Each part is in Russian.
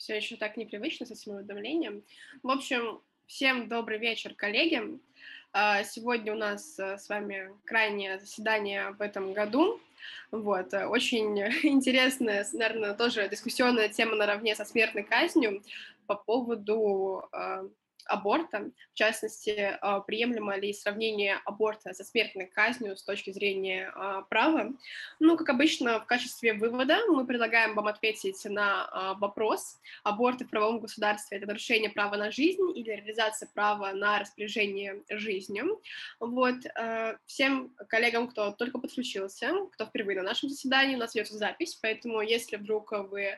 все еще так непривычно с этим уведомлением. В общем, всем добрый вечер, коллеги. А, сегодня у нас э, с вами крайнее заседание в этом году. Вот, э, очень интересная, наверное, тоже дискуссионная тема наравне со смертной казнью по поводу а, аборта, в частности, а, приемлемо ли сравнение аборта со смертной казнью с точки зрения а, права. Ну, как обычно, в качестве вывода мы предлагаем вам ответить на а, вопрос, аборт в правовом государстве – это нарушение права на жизнь или реализация права на распоряжение жизнью. Вот, всем коллегам, кто только подключился, кто впервые на нашем заседании, у нас ведется запись, поэтому если вдруг вы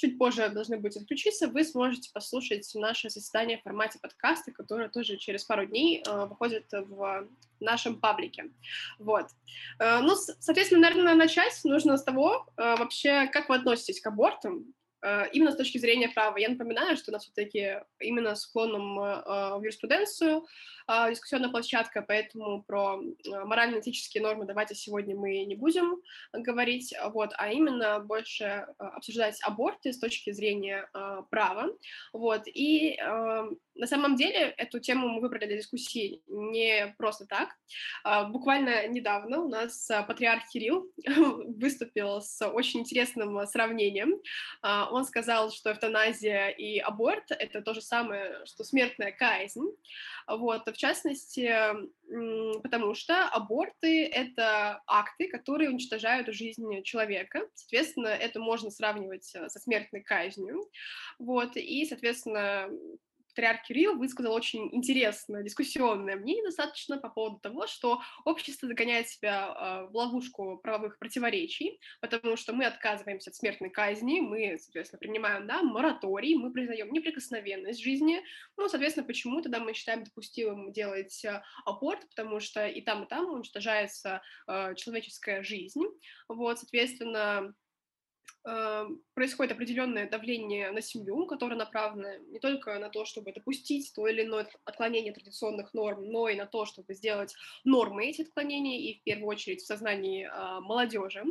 чуть позже должны будете отключиться, вы сможете послушать наше заседание в формате подкаста, которое тоже через пару дней э, выходит в нашем паблике. Вот. Э, ну, соответственно, наверное, начать нужно с того, э, вообще, как вы относитесь к абортам, именно с точки зрения права. Я напоминаю, что у нас все-таки именно с уклоном э, в юриспруденцию э, дискуссионная площадка, поэтому про морально-этические нормы давайте сегодня мы не будем говорить, вот, а именно больше обсуждать аборты с точки зрения права. Вот, и на самом деле эту тему мы выбрали для дискуссии не просто так. Буквально недавно у нас патриарх Кирилл выступил с очень интересным сравнением он сказал, что эвтаназия и аборт — это то же самое, что смертная казнь. Вот, в частности, потому что аборты — это акты, которые уничтожают жизнь человека. Соответственно, это можно сравнивать э, со смертной казнью. Вот, и, соответственно, патриарх Кирилл высказал очень интересное дискуссионное мнение достаточно по поводу того, что общество загоняет себя а, в ловушку правовых противоречий, потому что мы отказываемся от смертной казни, мы, соответственно, принимаем да, мораторий, мы признаем неприкосновенность жизни, ну, соответственно, почему тогда мы считаем допустимым делать а, аборт, потому что и там, и там уничтожается э, человеческая жизнь, вот, соответственно, э, происходит определенное давление на семью, которое направлено не только на то, чтобы допустить то или иное отклонение традиционных норм, но и на то, чтобы сделать нормы эти отклонения, и в первую очередь в сознании э, молодежи.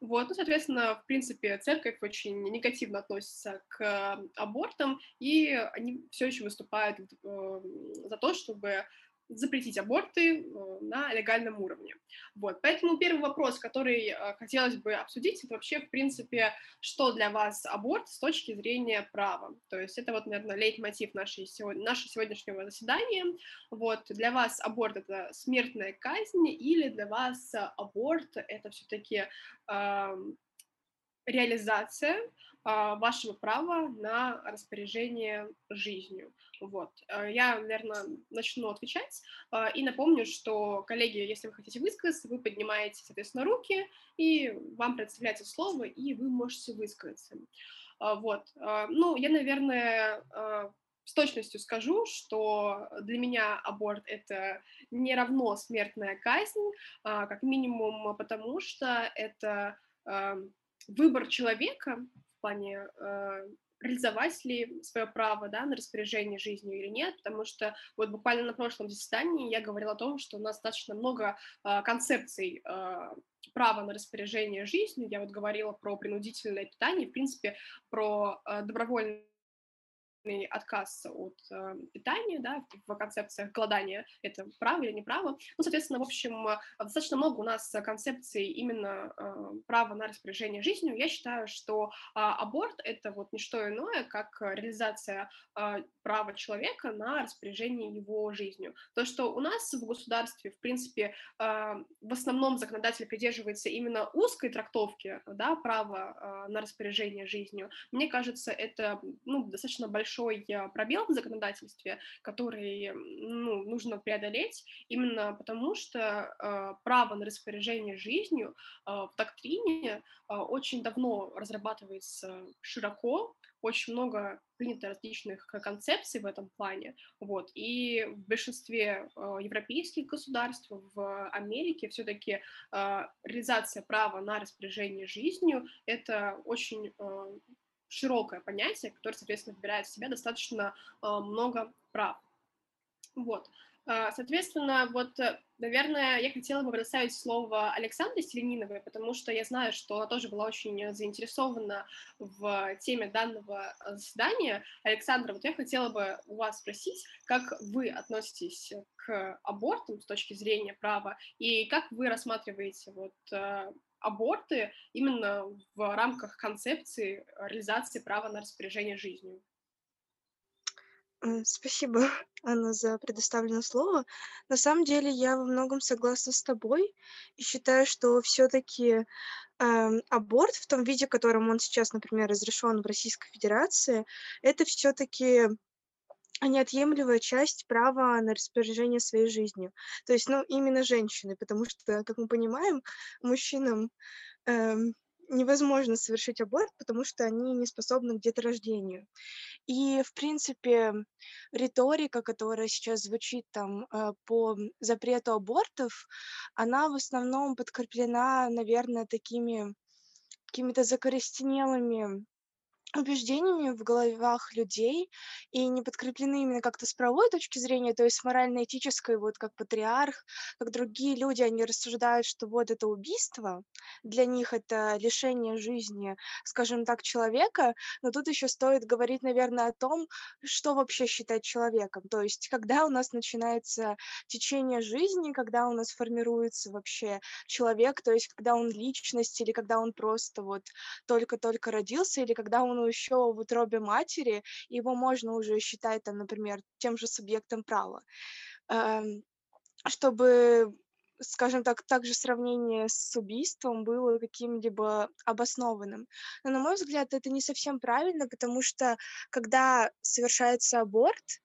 Вот, ну, соответственно, в принципе, церковь очень негативно относится к абортам, и они все еще выступают э, за то, чтобы запретить аборты э, на легальном уровне. Вот. Поэтому первый вопрос, который э, хотелось бы обсудить, это вообще, в принципе, что для вас аборт с точки зрения права. То есть это вот, наверное, лейтмотив нашей, нашего сегодняшнего заседания. Вот. Для вас аборт — это смертная казнь или для вас аборт — это все-таки э, реализация э, вашего права на распоряжение жизнью. Вот. Э, я, наверное, начну отвечать э, и напомню, что, коллеги, если вы хотите высказаться, вы поднимаете, соответственно, руки, и вам представляется слово, и вы можете высказаться. Э, вот. Ну, я, наверное, с точностью скажу, что для меня аборт это не равно смертная казнь, э, как минимум потому, что это выбор человека плане э, реализовать ли свое право да, на распоряжение жизнью или нет, потому что вот буквально на прошлом заседании я говорила о том, что у нас достаточно много э, концепций э, права на распоряжение жизнью, я вот говорила про принудительное питание, в принципе, про э, добровольное отказ от э, питания, да, в концепциях голодания, это право или не право. Ну, соответственно, в общем, э, достаточно много у нас концепций именно э, права на распоряжение жизнью. Я считаю, что э, аборт — это вот не что иное, как реализация э, права человека на распоряжение его жизнью. То, что у нас в государстве, в принципе, э, в основном законодатель придерживается именно узкой трактовки, да, права э, на распоряжение жизнью, мне кажется, это, ну, достаточно большой большой э, пробел в законодательстве, который ну, нужно преодолеть, именно потому что э, право на распоряжение жизнью э, в доктрине э, очень давно разрабатывается широко, очень много принято различных концепций в этом плане, вот, и в большинстве э, европейских государств, в Америке все-таки э, реализация права на распоряжение жизнью — это очень э, широкое понятие, которое, соответственно, выбирает в себя достаточно э, много прав. Вот. А, соответственно, вот, э, наверное, я хотела бы предоставить слово Александре Селениновой, потому что я знаю, что она тоже была очень заинтересована в теме данного э, заседания. Александра, вот я хотела бы у вас спросить, как вы относитесь к абортам с точки зрения права, и как вы рассматриваете вот э, аборты именно в рамках концепции реализации права на распоряжение жизнью? Спасибо, Анна, за предоставленное слово. На самом деле я во многом согласна с тобой и считаю, что все-таки эм, аборт в том виде, в котором он сейчас, например, разрешен в Российской Федерации, это все-таки неотъемлемая часть права на распоряжение своей жизнью. То есть, ну, именно женщины, потому что, как мы понимаем, мужчинам эм, невозможно совершить аборт, потому что они не способны к деторождению. И, в принципе, риторика, которая сейчас звучит там э, по запрету абортов, она в основном подкреплена, наверное, такими какими-то закорестенелыми убеждениями в головах людей и не подкреплены именно как-то с правовой точки зрения, то есть морально-этической, вот как патриарх, как другие люди, они рассуждают, что вот это убийство, для них это лишение жизни, скажем так, человека, но тут еще стоит говорить, наверное, о том, что вообще считать человеком, то есть когда у нас начинается течение жизни, когда у нас формируется вообще человек, то есть когда он личность или когда он просто вот только-только родился или когда он еще в утробе матери, его можно уже считать, там, например, тем же субъектом права. Эм, чтобы скажем так, также сравнение с убийством было каким-либо обоснованным. Но, на мой взгляд, это не совсем правильно, потому что когда совершается аборт,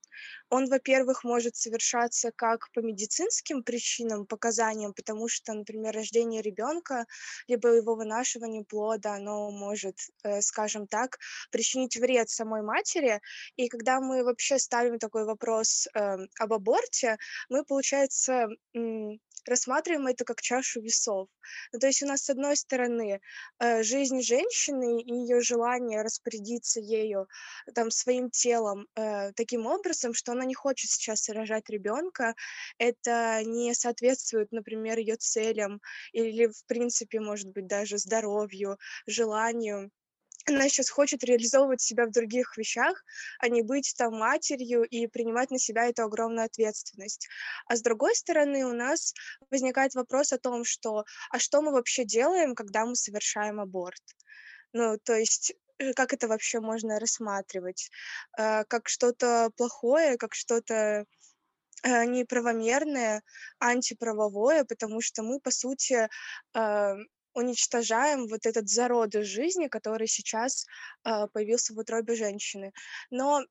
он, во-первых, может совершаться как по медицинским причинам, показаниям, потому что, например, рождение ребенка, либо его вынашивание плода, оно может, э, скажем так, причинить вред самой матери. И когда мы вообще ставим такой вопрос э, об аборте, мы, получается, рассматриваем это как чашу весов. Ну, то есть у нас, с одной стороны, э, жизнь женщины и ее желание распорядиться ею, там, своим телом э, таким образом, что она не хочет сейчас рожать ребенка, это не соответствует, например, ее целям или, в принципе, может быть, даже здоровью, желанию она сейчас хочет реализовывать себя в других вещах, а не быть там матерью и принимать на себя эту огромную ответственность. А с другой стороны, у нас возникает вопрос о том, что а что мы вообще делаем, когда мы совершаем аборт? Ну, то есть э, как это вообще можно рассматривать? Э, как что-то плохое, как что-то э, неправомерное, антиправовое, потому что мы, по сути, уничтожаем вот этот зародыш жизни, который сейчас э, появился в утробе женщины. Но,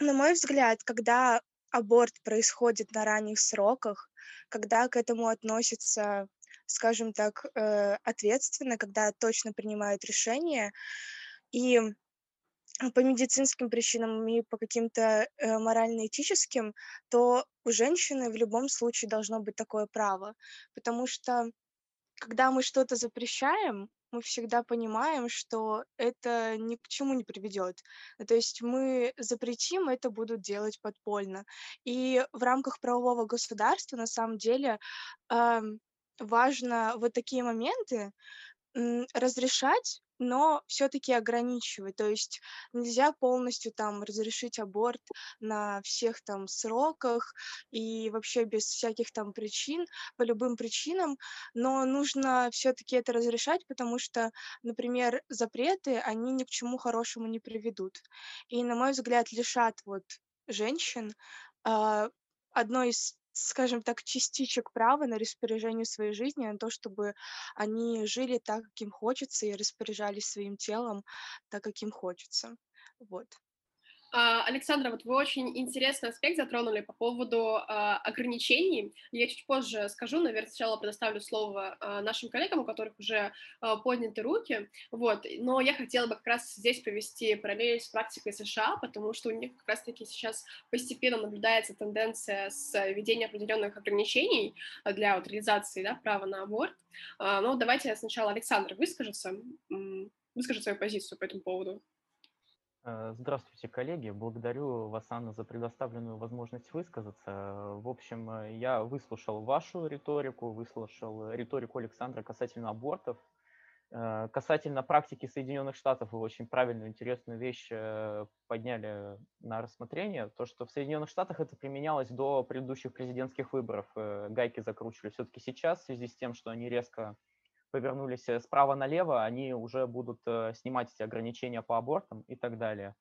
на мой взгляд, когда аборт происходит на ранних сроках, когда к этому относятся, скажем так, э, ответственно, когда точно принимают решения, и по медицинским причинам и по каким-то э, морально-этическим, то у женщины в любом случае должно быть такое право, потому что когда мы что-то запрещаем, мы всегда понимаем, что это ни к чему не приведет. То есть мы запретим, это будут делать подпольно. И в рамках правового государства на самом деле важно вот такие моменты разрешать, но все-таки ограничивать. То есть нельзя полностью там разрешить аборт на всех там сроках и вообще без всяких там причин, по любым причинам, но нужно все-таки это разрешать, потому что, например, запреты, они ни к чему хорошему не приведут. И, на мой взгляд, лишат вот женщин э, одной из скажем так, частичек права на распоряжение своей жизни, на то, чтобы они жили так, как им хочется, и распоряжались своим телом так, как им хочется. Вот. А, Александра, вот вы очень интересный аспект затронули по поводу а, ограничений. Я чуть позже скажу, наверное, сначала предоставлю слово а, нашим коллегам, у которых уже подняты руки. Вот. Но я хотела бы как раз здесь провести параллель с практикой США, потому что у них как раз-таки сейчас постепенно наблюдается тенденция с введением определенных ограничений для вот, реализации да, права на аборт. Но давайте сначала Александр выскажется, выскажет свою позицию по этому поводу. Э, здравствуйте, коллеги. Благодарю вас, Анна, за предоставленную возможность высказаться. В общем, э, я выслушал вашу риторику, выслушал риторику Александра касательно абортов. Э, касательно практики Соединенных Штатов, вы очень правильную, интересную вещь подняли на рассмотрение. То, что в Соединенных Штатах это применялось до предыдущих президентских выборов. Гайки закручивали. Все-таки сейчас, в связи с тем, что они резко повернулись э, справа налево, они уже будут э, снимать эти ограничения по абортам и так далее.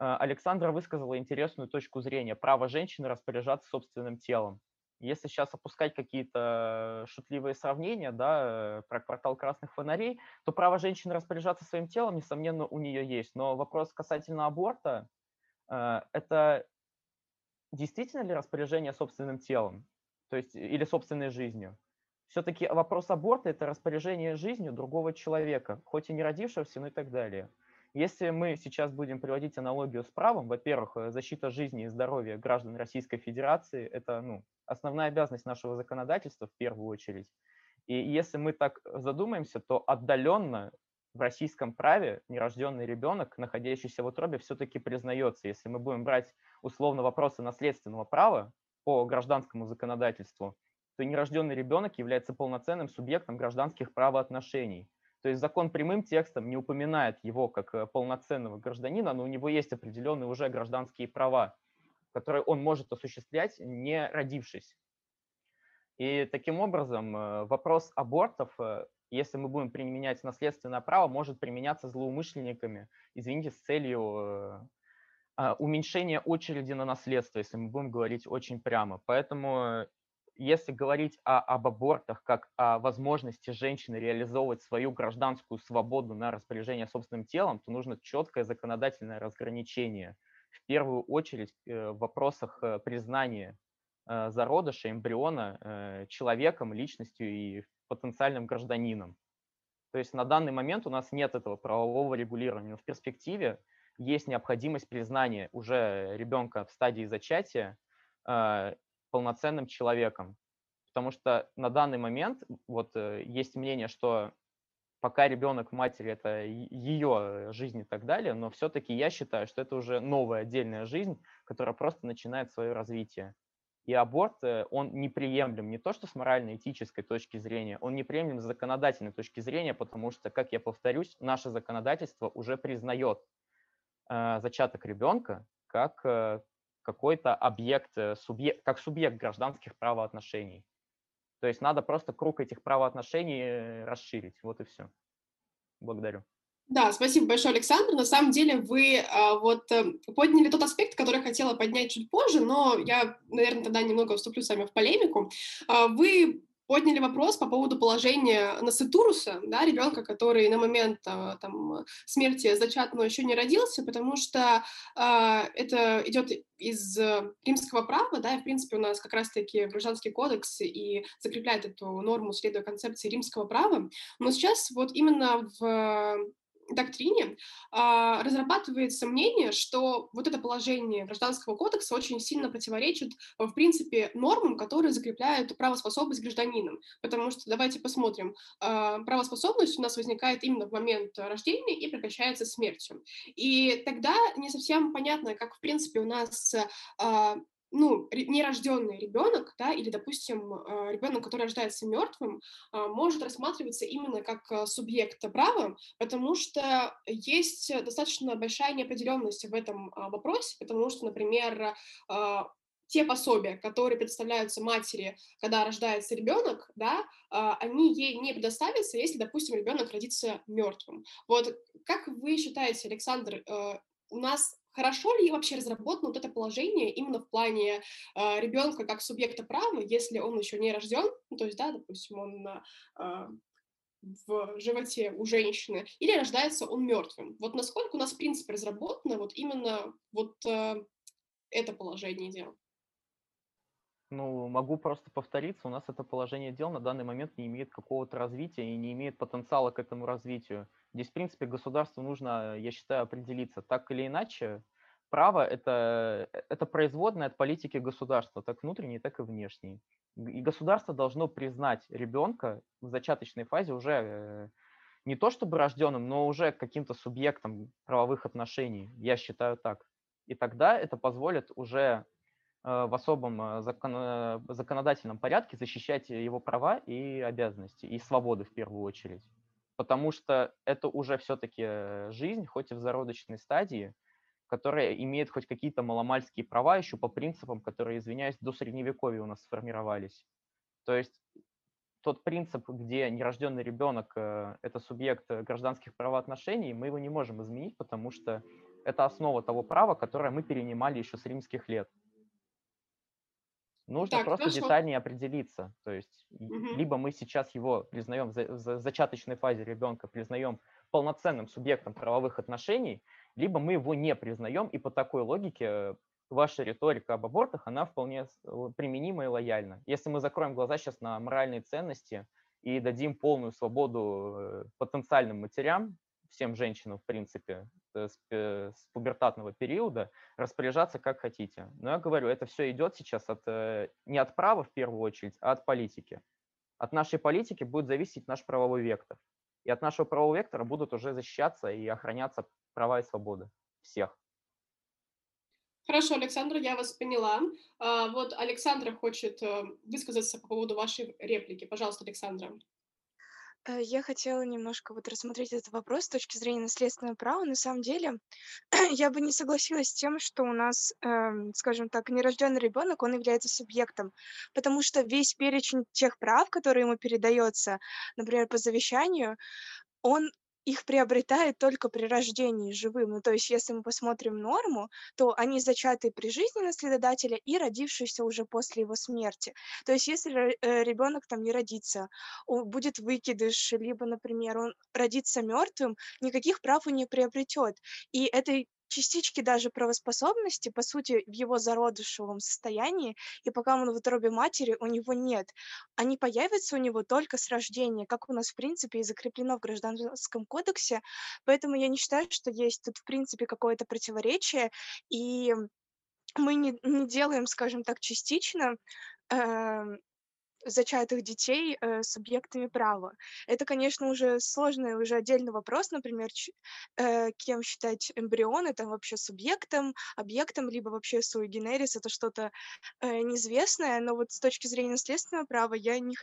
Э, Александра высказала интересную точку зрения. Право женщины распоряжаться собственным телом. Если сейчас опускать какие-то шутливые сравнения да, про квартал красных фонарей, то право женщины распоряжаться своим телом, несомненно, у нее есть. Но вопрос касательно аборта – это действительно ли распоряжение собственным телом, то есть или собственной жизнью? Все-таки вопрос аборта – это распоряжение жизнью другого человека, хоть и не родившегося, но и так далее. Если мы сейчас будем приводить аналогию с правом, во-первых, э, защита жизни и здоровья граждан Российской Федерации – это ну, основная обязанность нашего законодательства в первую очередь. И если мы так задумаемся, то отдаленно в российском праве нерожденный ребенок, находящийся в утробе, все-таки признается. Если мы будем брать условно вопросы наследственного права по гражданскому законодательству, то нерожденный ребенок является полноценным субъектом гражданских правоотношений. То есть закон прямым текстом не упоминает его как э, полноценного гражданина, но у него есть определенные уже гражданские права, которые он может осуществлять, не родившись. И таким образом э, вопрос абортов, э, если мы будем применять наследственное право, может применяться злоумышленниками, извините, с целью а, уменьшения очереди на наследство, если мы будем говорить очень прямо. Поэтому если говорить о, об абортах как о возможности женщины реализовывать свою гражданскую свободу на распоряжение собственным телом, то нужно четкое законодательное разграничение. В первую очередь э, в вопросах э, признания э, зародыша, эмбриона человеком, личностью и потенциальным гражданином. То есть на данный момент у нас нет этого правового регулирования, но в перспективе есть необходимость признания уже ребенка в стадии зачатия полноценным человеком. Потому что на данный момент вот э, есть мнение, что пока ребенок матери это ее жизнь и так далее, но все-таки я считаю, что это уже новая отдельная жизнь, которая просто начинает свое развитие. И аборт, э, он неприемлем не то, что с морально-этической точки зрения, он неприемлем с законодательной точки зрения, потому что, как я повторюсь, наше законодательство уже признает э, зачаток ребенка как э, какой-то объект, э, субъект, как субъект гражданских правоотношений. То есть надо просто круг этих правоотношений э, расширить. Вот и все. Благодарю. Да, спасибо большое, Александр. На самом деле вы а, вот а, подняли тот аспект, который я хотела поднять чуть позже, но я, наверное, тогда немного вступлю с вами в полемику. А, вы подняли вопрос по поводу положения Насетуруса, да, ребенка, который на момент а, там, смерти зачат, но еще не родился, потому что а, это идет из римского права, да, и, в принципе, у нас как раз-таки гражданский кодекс и закрепляет эту норму, следуя концепции римского права. Но сейчас вот именно в доктрине а, разрабатывается мнение, что вот это положение гражданского кодекса очень сильно противоречит, в принципе, нормам, которые закрепляют правоспособность гражданина. Потому что, давайте посмотрим, а, правоспособность у нас возникает именно в момент рождения и прекращается смертью. И тогда не совсем понятно, как, в принципе, у нас а, ну, нерожденный ребенок, да, или, допустим, а, ребенок, который рождается мертвым, а, может рассматриваться именно как а, субъект права, потому что есть достаточно большая неопределенность в этом вопросе, потому что, например, те пособия, которые предоставляются матери, когда рождается ребенок, да, они ей не предоставятся, если, допустим, ребенок родится мертвым. Вот как вы считаете, Александр, у нас хорошо ли вообще разработано вот это положение именно в плане э, ребенка как субъекта права, если он еще не рожден, ну, то есть, да, допустим, он э, в животе у женщины, или рождается он мертвым. Вот насколько у нас, в принципе, разработано вот именно вот э, это положение дел? Ну, могу просто повториться, у нас это положение дел на данный момент не имеет какого-то развития и не имеет потенциала к этому развитию. Здесь, в принципе, государству нужно, я считаю, определиться. Так или иначе, право это, – это производное от политики государства, так внутренней, так и внешней. И государство должно признать ребенка в зачаточной фазе уже э, не то чтобы рожденным, но уже каким-то субъектом правовых отношений. Я считаю так. И тогда это позволит уже Э, в особом э, закон, законодательном порядке защищать его права и обязанности, и свободы в первую очередь. Потому что это уже все-таки э, жизнь, хоть и в зародочной стадии, которая имеет хоть какие-то маломальские права еще по принципам, которые, извиняюсь, до средневековья у нас сформировались. То есть тот принцип, где нерожденный ребенок – это субъект гражданских правоотношений, мы его не можем изменить, потому что это основа того права, которое мы перенимали еще с римских лет. Нужно Так, просто хорошо. детальнее определиться. То есть Мгм. либо мы сейчас его признаем в за- в за- зачаточной фазе ребенка, признаем полноценным субъектом правовых отношений, либо мы его не признаем, и по такой логике э, ваша риторика об абортах, она вполне л- применима и лояльна. Если мы закроем глаза сейчас на моральные ценности и дадим полную свободу э, потенциальным матерям, всем женщинам, в принципе, э, с, пе- с пубертатного периода, распоряжаться как хотите. Но я говорю, это все идет сейчас от, э, не от права в первую очередь, а от политики. От нашей политики будет зависеть наш правовой вектор. И от нашего правового вектора будут уже защищаться и охраняться права и свободы всех. Хорошо, Александра, я вас поняла. А, вот Александра хочет э, высказаться по поводу вашей реплики. Пожалуйста, Александра. Э, Я хотела немножко вот рассмотреть этот вопрос с точки зрения наследственного права. На самом деле, я бы не согласилась с тем, что у нас, эм, скажем так, нерожденный ребенок, он является субъектом, потому что весь перечень тех прав, которые ему передается, например, по завещанию, он их приобретает только при рождении живым. Ну, то есть, если мы посмотрим норму, то они зачаты при жизни наследодателя и родившиеся уже после его смерти. То есть, если ребенок там не родится, о- будет выкидыш, либо, например, он родится мертвым, никаких прав он не приобретет. И этой частички даже правоспособности, по сути, в его зародышевом состоянии, и пока он в утробе матери, у него нет. Они появятся у него только с рождения, как у нас, в принципе, и закреплено в Гражданском кодексе. Поэтому я не считаю, что есть тут, в принципе, какое-то противоречие, и мы не, не делаем, скажем так, частично эм, зачатых детей э, субъектами права. Это, конечно, уже сложный, уже отдельный вопрос, например, э, кем считать эмбрионы, там вообще субъектом, объектом, либо вообще sui generis, это что-то э, неизвестное, но вот с точки зрения наследственного права я не,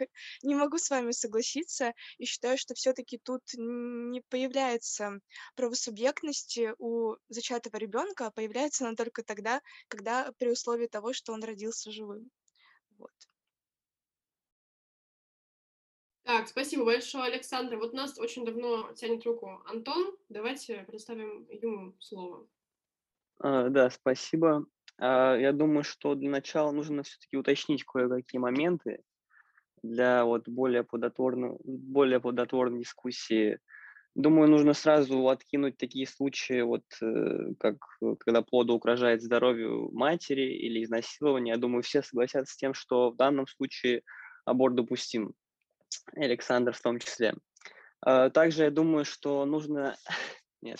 не могу с вами согласиться и считаю, что все-таки тут не появляется правосубъектности у зачатого ребенка, а появляется она только тогда, когда при условии того, что он родился живым. Вот. Так, спасибо большое, Александра. Вот нас очень давно тянет руку Антон. Давайте предоставим ему слово. А, Да, спасибо. А, Я думаю, что для начала нужно все-таки уточнить кое-какие моменты для вот более плодотворной, более плодотворной дискуссии. Думаю, нужно сразу откинуть такие случаи, вот э, как э, когда плоду угрожает здоровью матери или изнасилование. Я думаю, все согласятся с тем, что в данном случае аборт допустим. Александр в том числе. А, Также я думаю, что нужно нет,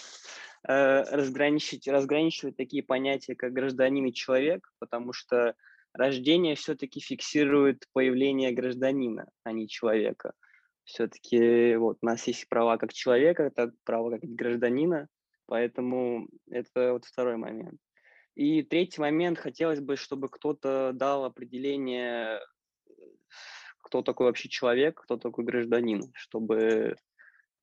э, разграничить, разграничивать такие понятия, как гражданин и человек, потому что рождение все-таки фиксирует появление гражданина, а не человека. Все-таки вот у нас есть права как человека, так права как гражданина, поэтому это вот второй момент. И третий момент, хотелось бы, чтобы кто-то дал определение, э, кто такой вообще человек, кто такой гражданин, чтобы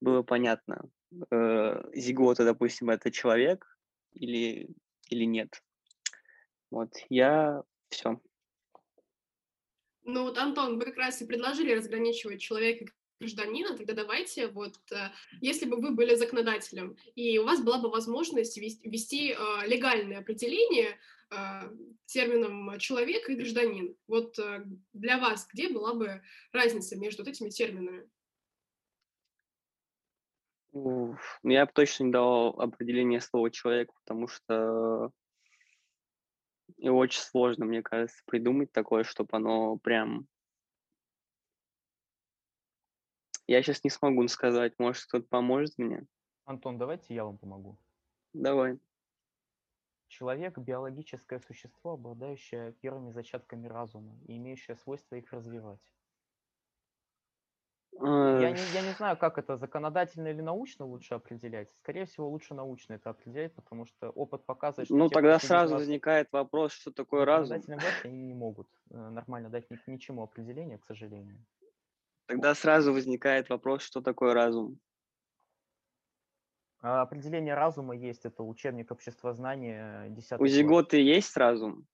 было понятно, э, зигота, допустим, это человек или, или нет. Вот, я все. Ну вот, Антон, вы как раз и предложили разграничивать человека и гражданина, тогда давайте вот, э, если бы вы были законодателем, и у вас была бы возможность вес- ввести э, легальное определение термином человек и гражданин, вот э, для вас где была бы разница между вот этими терминами? Уф, Я бы точно не дал определение слова человек, потому что и очень сложно, мне кажется, придумать такое, чтобы оно прям... Я сейчас не смогу сказать, может, кто-то поможет мне? Антон, давайте я вам помогу. Давай. Человек – биологическое существо, обладающее первыми зачатками разума и имеющее свойство их развивать. Я не, я не знаю, как это законодательно или научно лучше определять. Скорее всего, лучше научно это определять, потому что опыт показывает, что Ну, те, тогда сразу на возникает вопрос, что такое разум. власти, они не могут э, нормально дать ни, ничему определение, к сожалению. Тогда сразу возникает вопрос, что такое разум. А определение разума есть, это учебник обществознания 10 У зиготы есть разум?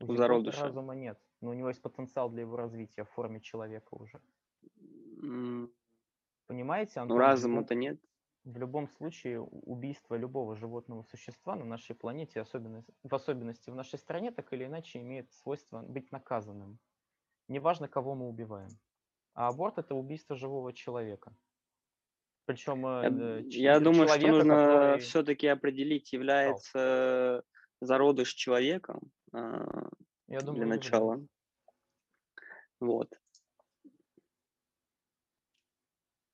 У у зародыша? разума нет, но у него есть потенциал для его развития в форме человека уже. М, Понимаете, Ну, Антон, любом- разума-то нет. В любом случае, убийство любого животного существа на нашей планете, особенно, в особенности в нашей стране, так или иначе имеет свойство быть наказанным. Неважно, кого мы убиваем. А аборт – это убийство живого человека. Причем Я, э, ч- я думаю, что нужно который- все-таки определить, является зародыш человеком а, я думаю, для начала. Вот.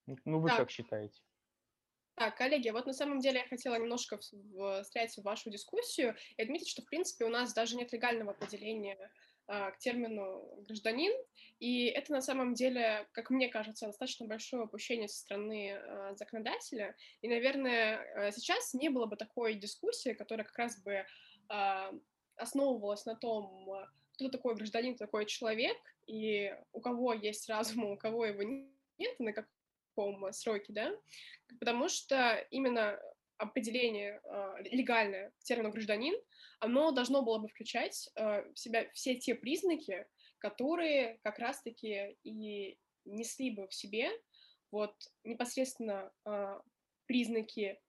является. Ну, вы Так. как считаете? Так, коллеги, вот на самом деле я хотела немножко встрять в вашу дискуссию и отметить, что, в принципе, у нас даже нет легального определения к термину «гражданин», и это на самом деле, как мне кажется, достаточно большое упущение со стороны а, законодателя, и, наверное, а, сейчас не было бы такой дискуссии, которая как раз бы а, основывалась на том, а, кто такой гражданин, кто такой человек, и у кого есть разум, а у кого его нет, на каком сроке, да, потому что именно определение э, легальное к термину гражданин, оно должно было бы включать э, в себя все те признаки, которые как раз-таки и несли бы в себе вот непосредственно э, признаки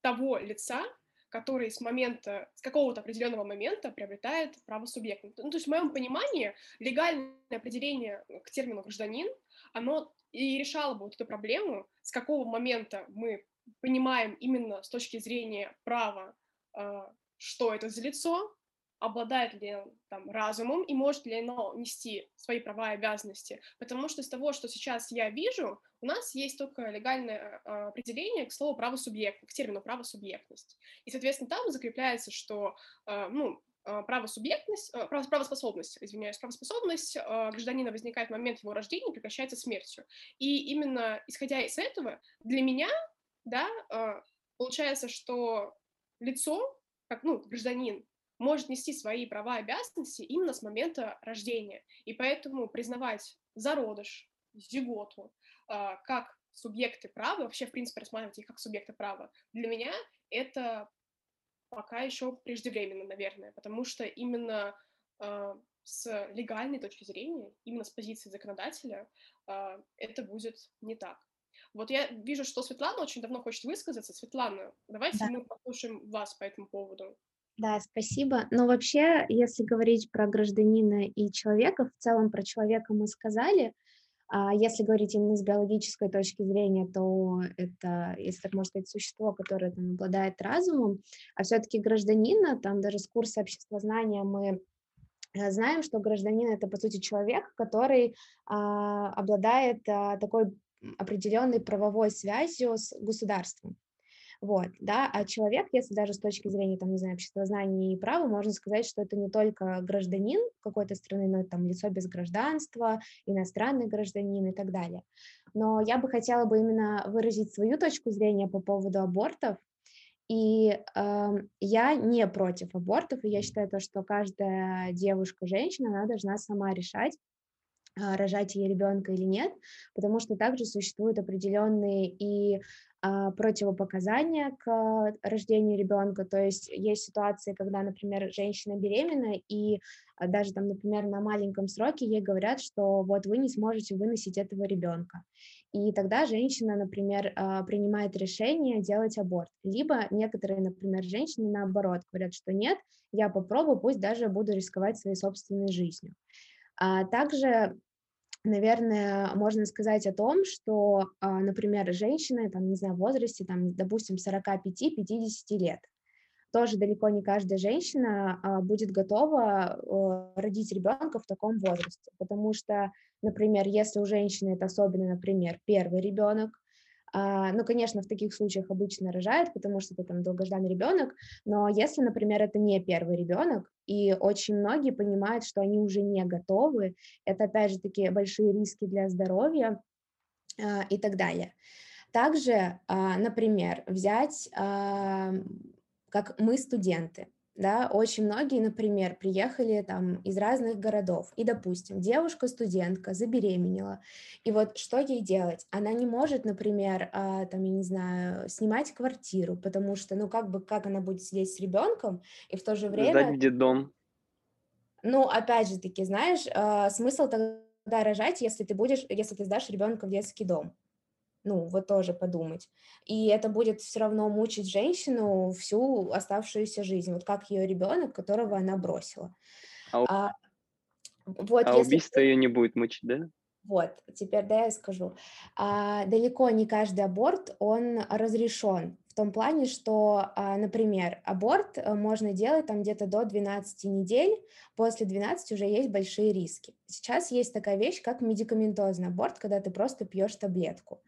того лица, который с момента, с какого-то определенного момента приобретает право субъектности. Ну, то есть в моем понимании легальное определение к термину гражданин, оно и решало бы вот эту проблему, с какого момента мы понимаем именно с точки зрения права, э, что это за лицо, обладает ли он там разумом и может ли оно нести свои права и обязанности. Потому что из того, что сейчас я вижу, у нас есть только легальное э, определение к слову правосубъект, к термину правосубъектность. И, соответственно, там закрепляется, что, э, ну, правосубъектность, э, право- правоспособность, извиняюсь, правоспособность э, гражданина возникает в момент его рождения и прекращается смертью. И именно исходя из этого, для меня, да, получается, что лицо, как, ну, гражданин, может нести свои права и обязанности именно с момента рождения. И поэтому признавать зародыш, зиготу, а, как субъекты права, вообще, в принципе, рассматривать их как субъекты права, для меня это пока еще преждевременно, наверное, потому что именно а, с легальной точки зрения, именно с позиции законодателя, а, это будет не так. Вот я вижу, что Светлана очень давно хочет высказаться. Светлана, давайте Да. мы послушаем вас по этому поводу. Да, спасибо. Но вообще, если говорить про гражданина и человека, в целом про человека мы сказали, если говорить именно с биологической точки зрения, то это, если так можно сказать, существо, которое там, обладает разумом, а все-таки гражданина, там даже с курса обществознания мы э, знаем, что гражданин это по сути человек, который а, обладает а, такой определенной правовой связью с государством. Вот, да, а человек, если даже с точки зрения, там, не знаю, обществознания и права, можно сказать, что это не только гражданин какой-то страны, но это там лицо без гражданства, иностранный гражданин и так далее. Но я бы хотела бы именно выразить свою точку зрения по поводу абортов, и э, я не против абортов, и я считаю то, что каждая девушка, женщина, она должна сама решать, а, рожать ей ребенка или нет, потому что также существуют определенные и противопоказания к рождению ребенка. То есть есть ситуации, когда, например, женщина беременна, и а, даже там, например, на маленьком сроке ей говорят, что вот вы не сможете выносить этого ребенка. И тогда женщина, например, а, принимает решение делать аборт. Либо некоторые, например, женщины наоборот говорят, что нет, я попробую, пусть даже буду рисковать своей собственной жизнью. А также, наверное, можно сказать о том, что, а, например, женщины, там, не знаю, в возрасте, там, допустим, 45-50 лет, тоже далеко не каждая женщина а, будет готова родить ребенка в таком возрасте, потому что, например, если у женщины это особенно, например, первый ребенок, ну, конечно, в таких случаях обычно рожают, потому что это там долгожданный ребенок, но если, например, это не первый ребенок, и очень многие понимают, что они уже не готовы, это, опять же, такие большие риски для здоровья а, и так далее. Также, а, например, взять, как мы студенты, да, очень многие, например, приехали там из разных городов, и, допустим, девушка-студентка забеременела, и вот что ей делать? Она не может, например, а, там, я не знаю, снимать квартиру, потому что, ну, как бы, как она будет сидеть с ребенком, и в то же время... Сдать в детдом. Ну, опять же таки, знаешь, а, смысл тогда рожать, если ты будешь, если ты сдашь ребенка в детский дом ну, вот тоже подумать. И это будет все равно мучить женщину всю оставшуюся жизнь, вот как ее ребенок, которого она бросила. А, а, вот, а если... убийство ее не будет мучить, да? Вот, теперь да, я скажу. А, далеко не каждый аборт, он разрешен в том плане, что, а, например, аборт э, можно делать там где-то до 12 недель, после 12 уже есть большие риски. Сейчас есть такая вещь, как медикаментозный аборт, когда ты просто пьешь таблетку.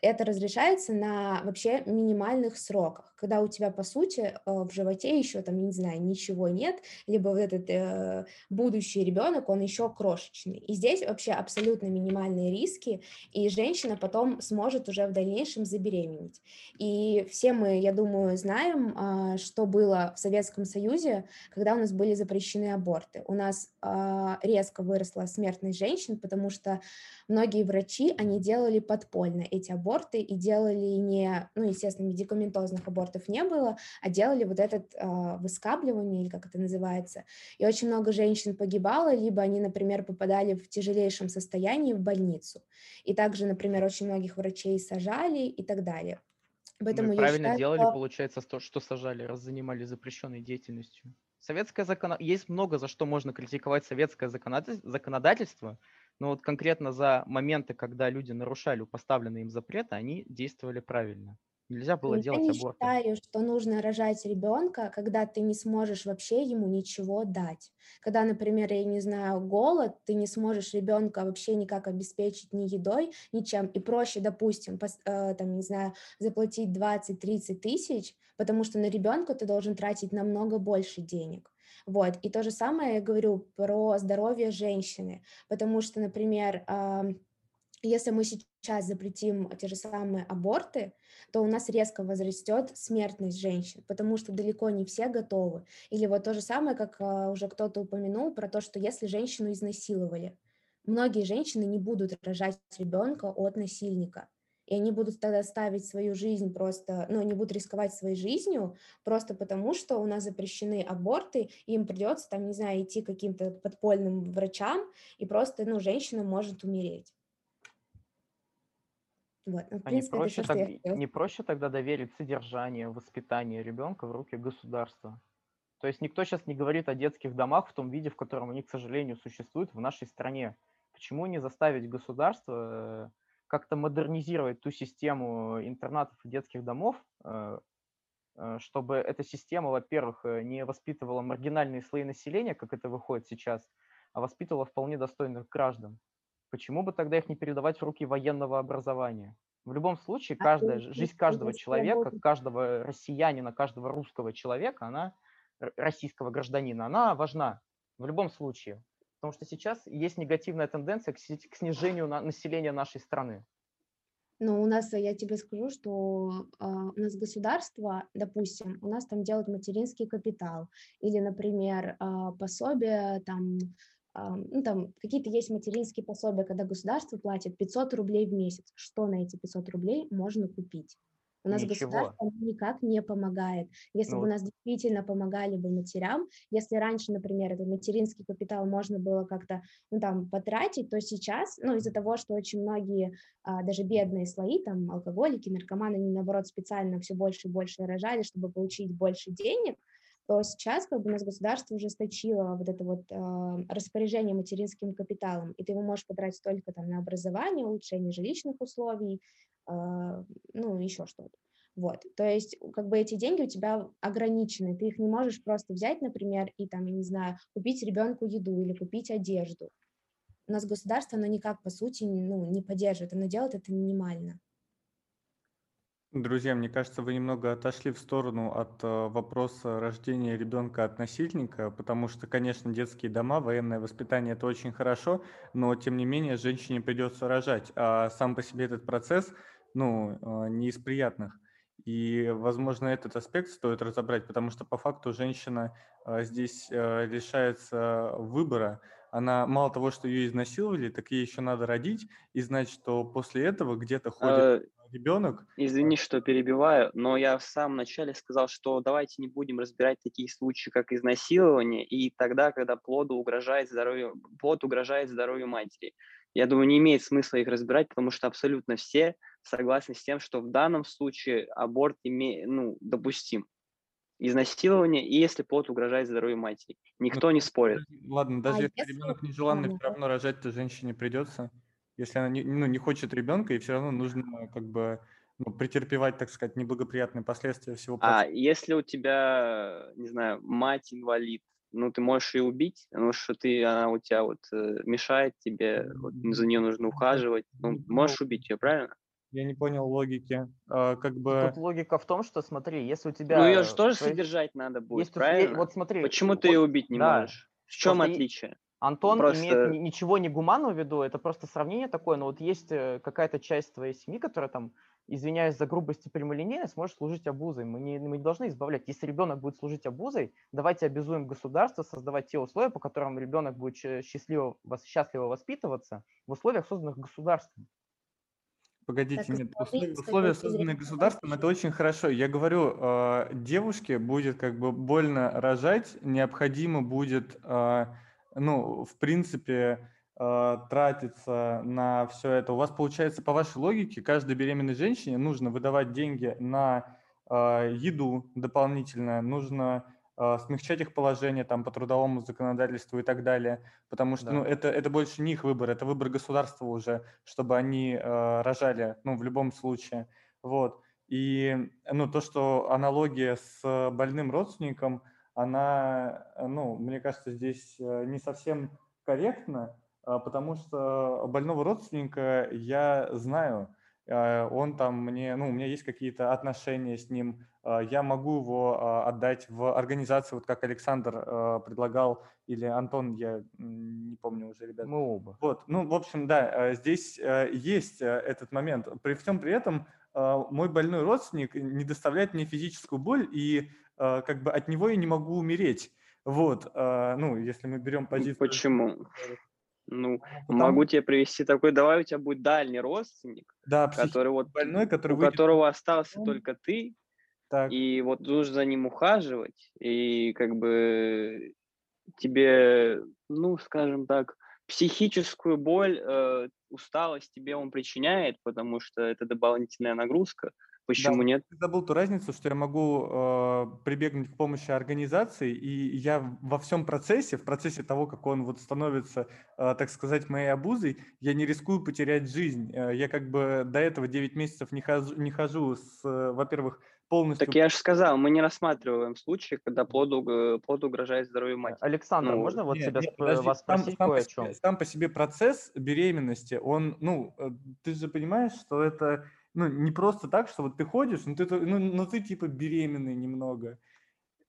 Это разрешается на вообще минимальных сроках, когда у тебя, по сути, э, в животе еще там, не знаю, ничего нет, либо вот этот э, будущий ребенок, он еще крошечный. И здесь вообще абсолютно минимальные риски, и женщина потом сможет уже в дальнейшем забеременеть. И все мы, я думаю, знаем, а, что было в Советском Союзе, когда у нас были запрещены аборты. У нас а, резко выросла смертность женщин, потому что многие врачи, они делали подпольно эти аборты и делали не, ну, естественно, медикаментозных абортов не было, а делали вот этот э, выскабливание, или как это называется. И очень много женщин погибало, либо они, например, попадали в тяжелейшем состоянии в больницу. И также, например, очень многих врачей сажали и так далее. Поэтому Мы правильно считаю, делали, что... получается, то, что сажали, раз занимались запрещенной деятельностью. Советское закон... Есть много за что можно критиковать советское законодательство, но вот конкретно за моменты, когда люди нарушали поставленные им запреты, они действовали правильно. Нельзя было Я делать не аборты. считаю, что нужно рожать ребенка, когда ты не сможешь вообще ему ничего дать. Когда, например, я не знаю, голод, ты не сможешь ребенка вообще никак обеспечить ни едой, ничем, и проще, допустим, пос, э, там, не знаю, заплатить 20-30 тысяч, потому что на ребенка ты должен тратить намного больше денег. Вот, и то же самое я говорю про здоровье женщины, потому что, например, э, если мы сейчас запретим те же самые аборты, то у нас резко возрастет смертность женщин, потому что далеко не все готовы. Или вот то же самое, как а, уже кто-то упомянул, про то, что если женщину изнасиловали, многие женщины не будут рожать ребенка от насильника. И они будут тогда ставить свою жизнь просто, ну, они будут рисковать своей жизнью просто потому, что у нас запрещены аборты, и им придется там, не знаю, идти каким-то подпольным врачам, и просто, ну, женщина может умереть. Вот, ну, в А не принципе, это проще, что, я так, не проще тогда доверить содержание, воспитание ребенка в руки государства? То есть никто сейчас не говорит о детских домах в том виде, в котором они, к сожалению, существуют в нашей стране. Почему не заставить государство э, как-то модернизировать ту систему интернатов и детских домов, э, э, чтобы эта система, во-первых, не воспитывала маргинальные слои населения, как это выходит сейчас, а воспитывала вполне достойных граждан? Почему бы тогда их не передавать в руки военного образования? В любом случае, а каждая, жизнь каждого человека, каждого россиянина, каждого русского человека, она, российского гражданина, она важна в любом случае. Потому что сейчас есть негативная тенденция к, к снижению на, населения нашей страны. Ну, у нас, я тебе скажу, что э, у нас государство, допустим, у нас там делают материнский капитал или, например, э, пособие там ну, там какие-то есть материнские пособия, когда государство платит 500 рублей в месяц. Что на эти 500 рублей можно купить? У нас Ничего. государство никак не помогает. Если ну. бы у нас действительно помогали бы матерям, если раньше, например, этот материнский капитал можно было как-то ну, там, потратить, то сейчас, ну, из-за того, что очень многие, а, даже бедные слои, там, алкоголики, наркоманы, они, наоборот, специально все больше и больше рожали, чтобы получить больше денег, то сейчас как бы у нас государство ужесточило вот это вот э, распоряжение материнским капиталом, и ты его можешь потратить только там на образование, улучшение жилищных условий, э, ну, еще что-то. Вот, то есть как бы эти деньги у тебя ограничены, ты их не можешь просто взять, например, и там, я не знаю, купить ребенку еду или купить одежду. У нас государство, оно никак, по сути, ну, не поддерживает, оно делает это минимально. Друзья, мне кажется, вы немного отошли в сторону от э, вопроса рождения ребенка от насильника, потому что, конечно, детские дома, военное воспитание это очень хорошо, но тем не менее женщине придется рожать, а сам по себе этот процесс, ну, э, не из приятных. И, возможно, этот аспект стоит разобрать, потому что по факту женщина э, здесь лишается выбора. Она мало того, что ее изнасиловали, так ей еще надо родить и знать, что после этого где-то ходит ребенок. Извини, что перебиваю, но я в самом начале сказал, что давайте не будем разбирать такие случаи, как изнасилование, и тогда, когда плоду угрожает здоровью, плод угрожает здоровью матери. Я думаю, не имеет смысла их разбирать, потому что абсолютно все согласны с тем, что в данном случае аборт име, ну, допустим. Изнасилование, и если плод угрожает здоровью матери. Никто не спорит. Ладно, даже А если если- ребенок нежеланный, все равно рожать-то женщине придется. Если она не, ну, не хочет ребенка, и все равно нужно как бы ну, претерпевать, так сказать, неблагоприятные последствия всего А процесса. если у тебя, не знаю, мать инвалид, ну, ты можешь ее убить, потому что ты, она у тебя вот э, мешает тебе, вот, за нее нужно ухаживать, ну, можешь убить ее, правильно? Я не понял логики. А, как бы Тут логика в том, что смотри, если у тебя... Ну, ее же тоже твои- содержать надо будет, есть тебя- правильно? Вот смотри. Почему ты вот ее убить не да. можешь? В чем Просто отличие? Антон Просто- имеет ни- ничего не гуманного в виду, это просто сравнение такое, но вот есть э, какая-то часть твоей семьи, которая там, извиняюсь за грубость и прямолинейность, может служить обузой. Мы не, мы не должны избавлять. Если ребенок будет служить обузой, давайте обязуем государство создавать те условия, по которым ребенок будет счастливо, счастливо воспитываться в условиях, созданных государством. Погодите, Так, нет, условия, условия, созданные государством, это очень хорошо. Я говорю, э, девушке будет как бы больно рожать, необходимо будет, э, ну, в принципе, э, тратиться на все это. У вас получается, по вашей логике, каждой беременной женщине нужно выдавать деньги на э, еду дополнительно, нужно э, смягчать их положение там по трудовому законодательству и так далее, потому что Да. ну, это, это больше не их выбор, это выбор государства уже, чтобы они э, рожали, ну, в любом случае. Вот. И, ну, то, что аналогия с больным родственником, она, э, ну, мне кажется, здесь э, не совсем корректна, а, потому что больного родственника я знаю, э, он там мне, ну, у меня есть какие-то отношения с ним, э, я могу его а, отдать в организацию, вот как Александр предлагал, или Антон, я не помню уже, ребят. Мы оба. Вот, ну, в общем, да, э, здесь есть этот момент. При всем при этом мой больной родственник не доставляет мне физическую боль, и как бы от него я не могу умереть. Вот, э, ну, если мы берем позицию... Почему? Ну, Потому- могу тебе привести такой, давай у тебя будет дальний родственник, Да, который вот, больной, который у выйдет... которого остался только ты, Так, и вот нужно за ним ухаживать, и как бы тебе, ну, скажем так, психическую боль, э, усталость тебе он причиняет, потому что это дополнительная нагрузка. Почему Да. нет? Ты забыл ту разницу, что я могу э, прибегнуть к помощи организации, и я во всем процессе, в процессе того, как он вот становится, э, так сказать, моей обузой, я не рискую потерять жизнь. Э, я как бы до этого 9 месяцев не хожу, не хожу с, э, во-первых, полностью... Так я же сказал, мы не рассматриваем случаи, когда плоду, уг- плоду угрожает здоровью матери. Александр, Ну, можно вот Нет, тебя нет, подожди, вас сам- спросить сам кое по о чем? Сам по себе процесс беременности, он, ну, э, ты же понимаешь, что это, ну, не просто так, что вот ты ходишь, ну, ты, ну, ну, ты типа беременный немного.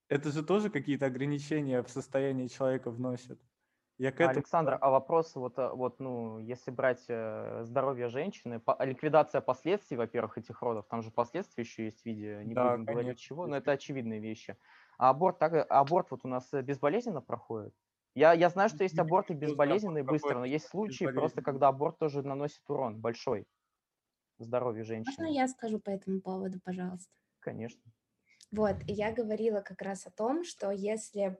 Это же тоже какие-то ограничения в состоянии человека вносят. Я к этому... Александр, а вопрос вот, э, вот, ну, если брать э, здоровье женщины, по- ликвидация последствий, во-первых, этих родов, там же последствия еще есть в виде, не Да, будем говорить конечно, чего, но это очевидные вещи. А аборт, так, аборт вот у нас э, безболезненно проходит? Я, я знаю, что есть аборты безболезненные быстро, но есть случаи просто, когда аборт тоже наносит урон большой здоровью Можно женщины. я скажу по этому поводу, пожалуйста? Конечно. Вот, я говорила как раз о том, что если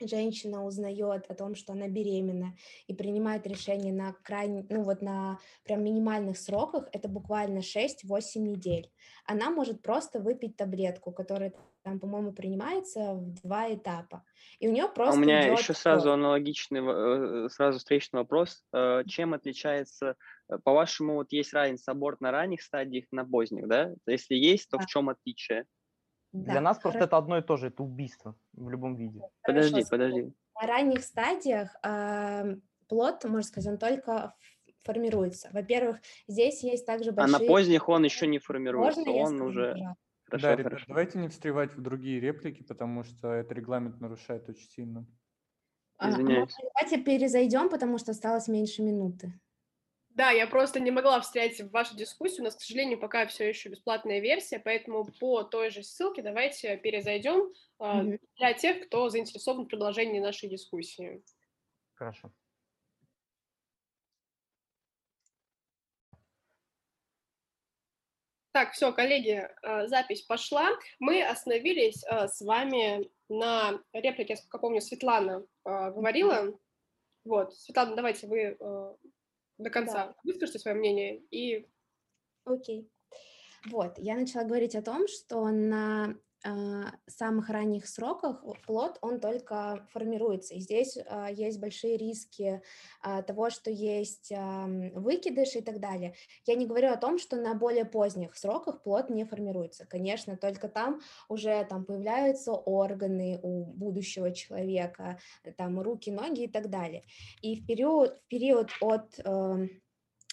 женщина узнает о том, что она беременна и принимает решение на крайне, ну вот на прям минимальных сроках, это буквально 6-8 недель, она может просто выпить таблетку, которая там, по-моему, принимается в два этапа. И у нее А просто у меня идет еще сразу аналогичный, во- э, сразу встречный вопрос. Э, Чем отличается, э, по-вашему, вот есть разница аборт на ранних стадиях, на поздних, да? Если есть, то Да. в чем отличие? Для Да, нас просто это одно и то же, это убийство в любом виде. Подожди, хорошо, подожди. На ранних стадиях ам, плод, можно сказать, он только формируется. Во-первых, здесь есть также А на большие... поздних он еще не формируется, Можно он уже... пожалуйста? Хорошо, Да, ребят, хорошо. давайте не встревать в другие реплики, потому что это регламент нарушает очень сильно. А, Извиняюсь. можно Давайте перезайдем, потому что осталось меньше минуты. Да, я просто не могла встрять в вашу дискуссию. У нас, к сожалению, пока все еще бесплатная версия, поэтому по той же ссылке давайте перезайдем а, Мгм. для тех, кто заинтересован в продолжении нашей дискуссии. Хорошо. Так, все, коллеги, э, запись пошла. Мы остановились э, с вами на реплике, как помню, Светлана говорила. Вот, Светлана, давайте вы до конца выскажите свое мнение и Окей. Вот, я начала говорить о том, что на самых ранних сроках плод, он только формируется. И здесь а, есть большие риски а, того, что есть выкидыш и так далее. Я не говорю о том, что на более поздних сроках плод не формируется. Конечно, только там уже там появляются органы у будущего человека, там руки, ноги и так далее. И в период, в период от эм,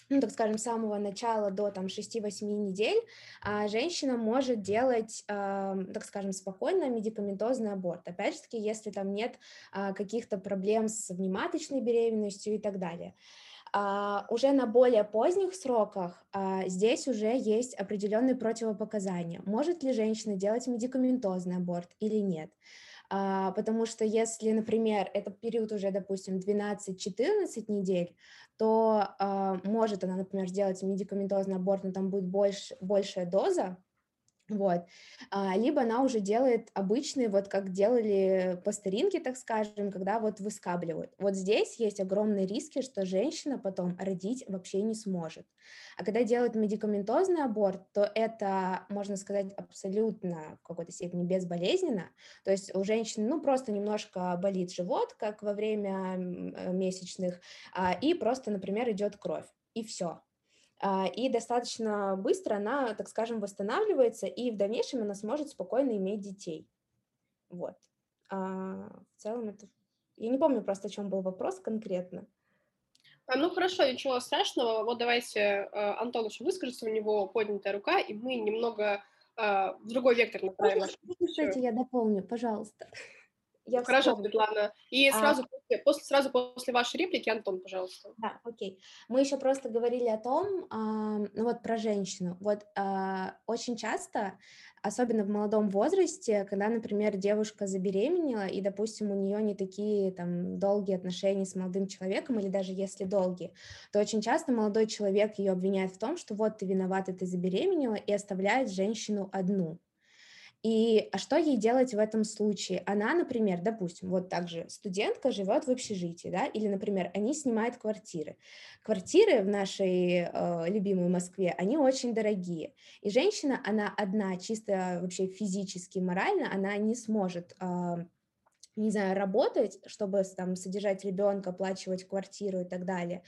ну, так скажем, с самого начала до там 6-8 недель а, женщина может делать, а, так скажем, спокойно медикаментозный аборт. Опять же таки, если там нет а, каких-то проблем с внематочной беременностью и так далее. А, уже на более поздних сроках а, здесь уже есть определенные противопоказания. Может ли женщина делать медикаментозный аборт или нет? А, потому что если, например, этот период уже, допустим, 12-14 недель, то а, может она, например, сделать медикаментозный аборт, но там будет больше, большая доза, вот. А, либо она уже делает обычный, вот как делали по старинке, так скажем, когда вот выскабливают. Вот здесь есть огромные риски, что женщина потом родить вообще не сможет. А когда делают медикаментозный аборт, то это, можно сказать, абсолютно в какой-то степени безболезненно. То есть у женщины, ну, просто немножко болит живот, как во время месячных, а, и просто, например, идет кровь, и все. А, И достаточно быстро она, так скажем, восстанавливается, и в дальнейшем она сможет спокойно иметь детей. Вот. А, В целом это... Я не помню просто, о чем был вопрос конкретно. А, Ну хорошо, ничего страшного. Вот давайте э, Антон еще выскажется, у него поднятая рука, и мы немного э, в другой вектор направим Можно, кстати, я дополню, пожалуйста. Я Хорошо, вспомнила. Светлана. И А. сразу, после, после- сразу после вашей реплики, Антон, пожалуйста. Да, окей. Мы еще просто говорили о том, а, ну вот про женщину. Вот а, очень часто, особенно в молодом возрасте, когда, например, девушка забеременела, и, допустим, у нее не такие там долгие отношения с молодым человеком, или даже если долгие, то очень часто молодой человек ее обвиняет в том, что вот ты виновата, ты забеременела, и оставляет женщину одну. И а что ей делать в этом случае? Она, например, допустим, вот так же студентка живет в общежитии, да, или, например, они снимают квартиры. Квартиры в нашей э, любимой Москве, они очень дорогие. И женщина, она одна, чисто вообще физически, морально, она не сможет а, не знаю, работать, чтобы там содержать ребенка, оплачивать квартиру и так далее.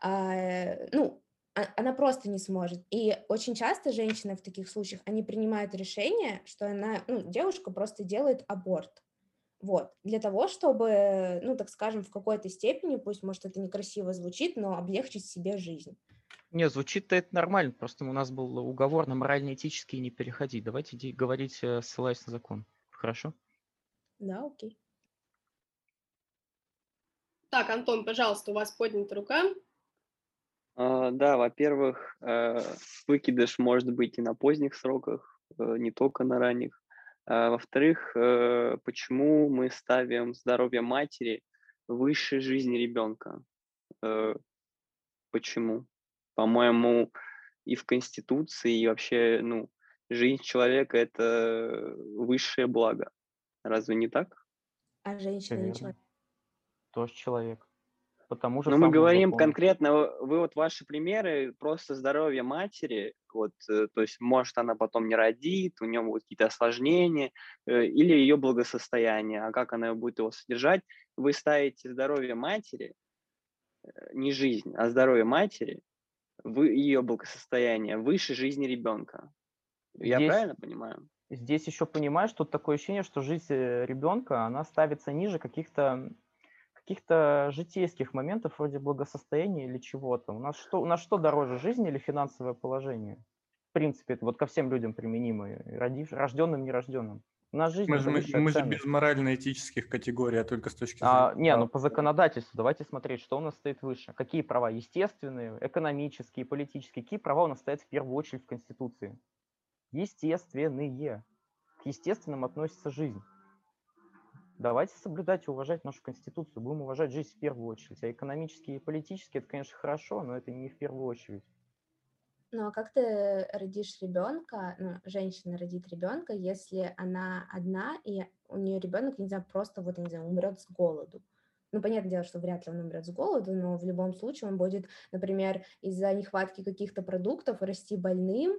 А, э, ну, она просто не сможет. И очень часто женщины в таких случаях, они принимают решение, что она, ну, девушка просто делает аборт. Вот, для того, чтобы, ну, так скажем, в какой-то степени, пусть, может, это некрасиво звучит, но облегчить себе жизнь. Не, звучит-то это нормально, просто у нас был уговор на морально-этический не переходить. Давайте говорить, э, ссылаясь на закон. Хорошо? Да, окей. Так, Антон, пожалуйста, у вас поднята рука. А, Да, во-первых, э, выкидыш может быть и на поздних сроках, э, не только на ранних. А Во-вторых, э, почему мы ставим здоровье матери выше жизни ребенка? Почему? По-моему, и в Конституции, и вообще, ну, жизнь человека – это высшее благо. Разве не так? А женщина не человек. Тоже человек. Потому же Но мы говорим закону. конкретно, вы вы вот ваши примеры, просто здоровье матери, вот, э, то есть, может, она потом не родит, у нее будут какие-то осложнения, э, или ее благосостояние, а как она будет его содержать, вы ставите здоровье матери, э, не жизнь, а здоровье матери, вы, ее благосостояние выше жизни ребенка. Я Здесь- правильно понимаю? Здесь еще понимаешь, тут такое ощущение, что жизнь ребенка, она ставится ниже каких-то каких-то житейских моментов вроде благосостояния или чего-то. У нас что, у нас что дороже, жизнь или финансовое положение? В принципе, это вот ко всем людям применимо, рожденным, нерожденным. У нас жизнь мы же, мы, мы же без морально-этических категорий, а только с точки зрения... А, не, ну по законодательству давайте смотреть, что у нас стоит выше. Какие права естественные, экономические, политические, какие права у нас стоят в первую очередь в Конституции? Естественные. К естественным относится жизнь. Давайте соблюдать и уважать нашу Конституцию. Будем уважать жизнь в первую очередь. А экономические и политические, это, конечно, хорошо, но это не в первую очередь. Ну, а как ты родишь ребенка, ну, женщина родит ребенка, если она одна, и у нее ребенок, не знаю, просто вот, не знаю, умрет с голоду? Ну, понятное дело, что вряд ли он умрет с голоду, но в любом случае он будет, например, из-за нехватки каких-то продуктов расти больным,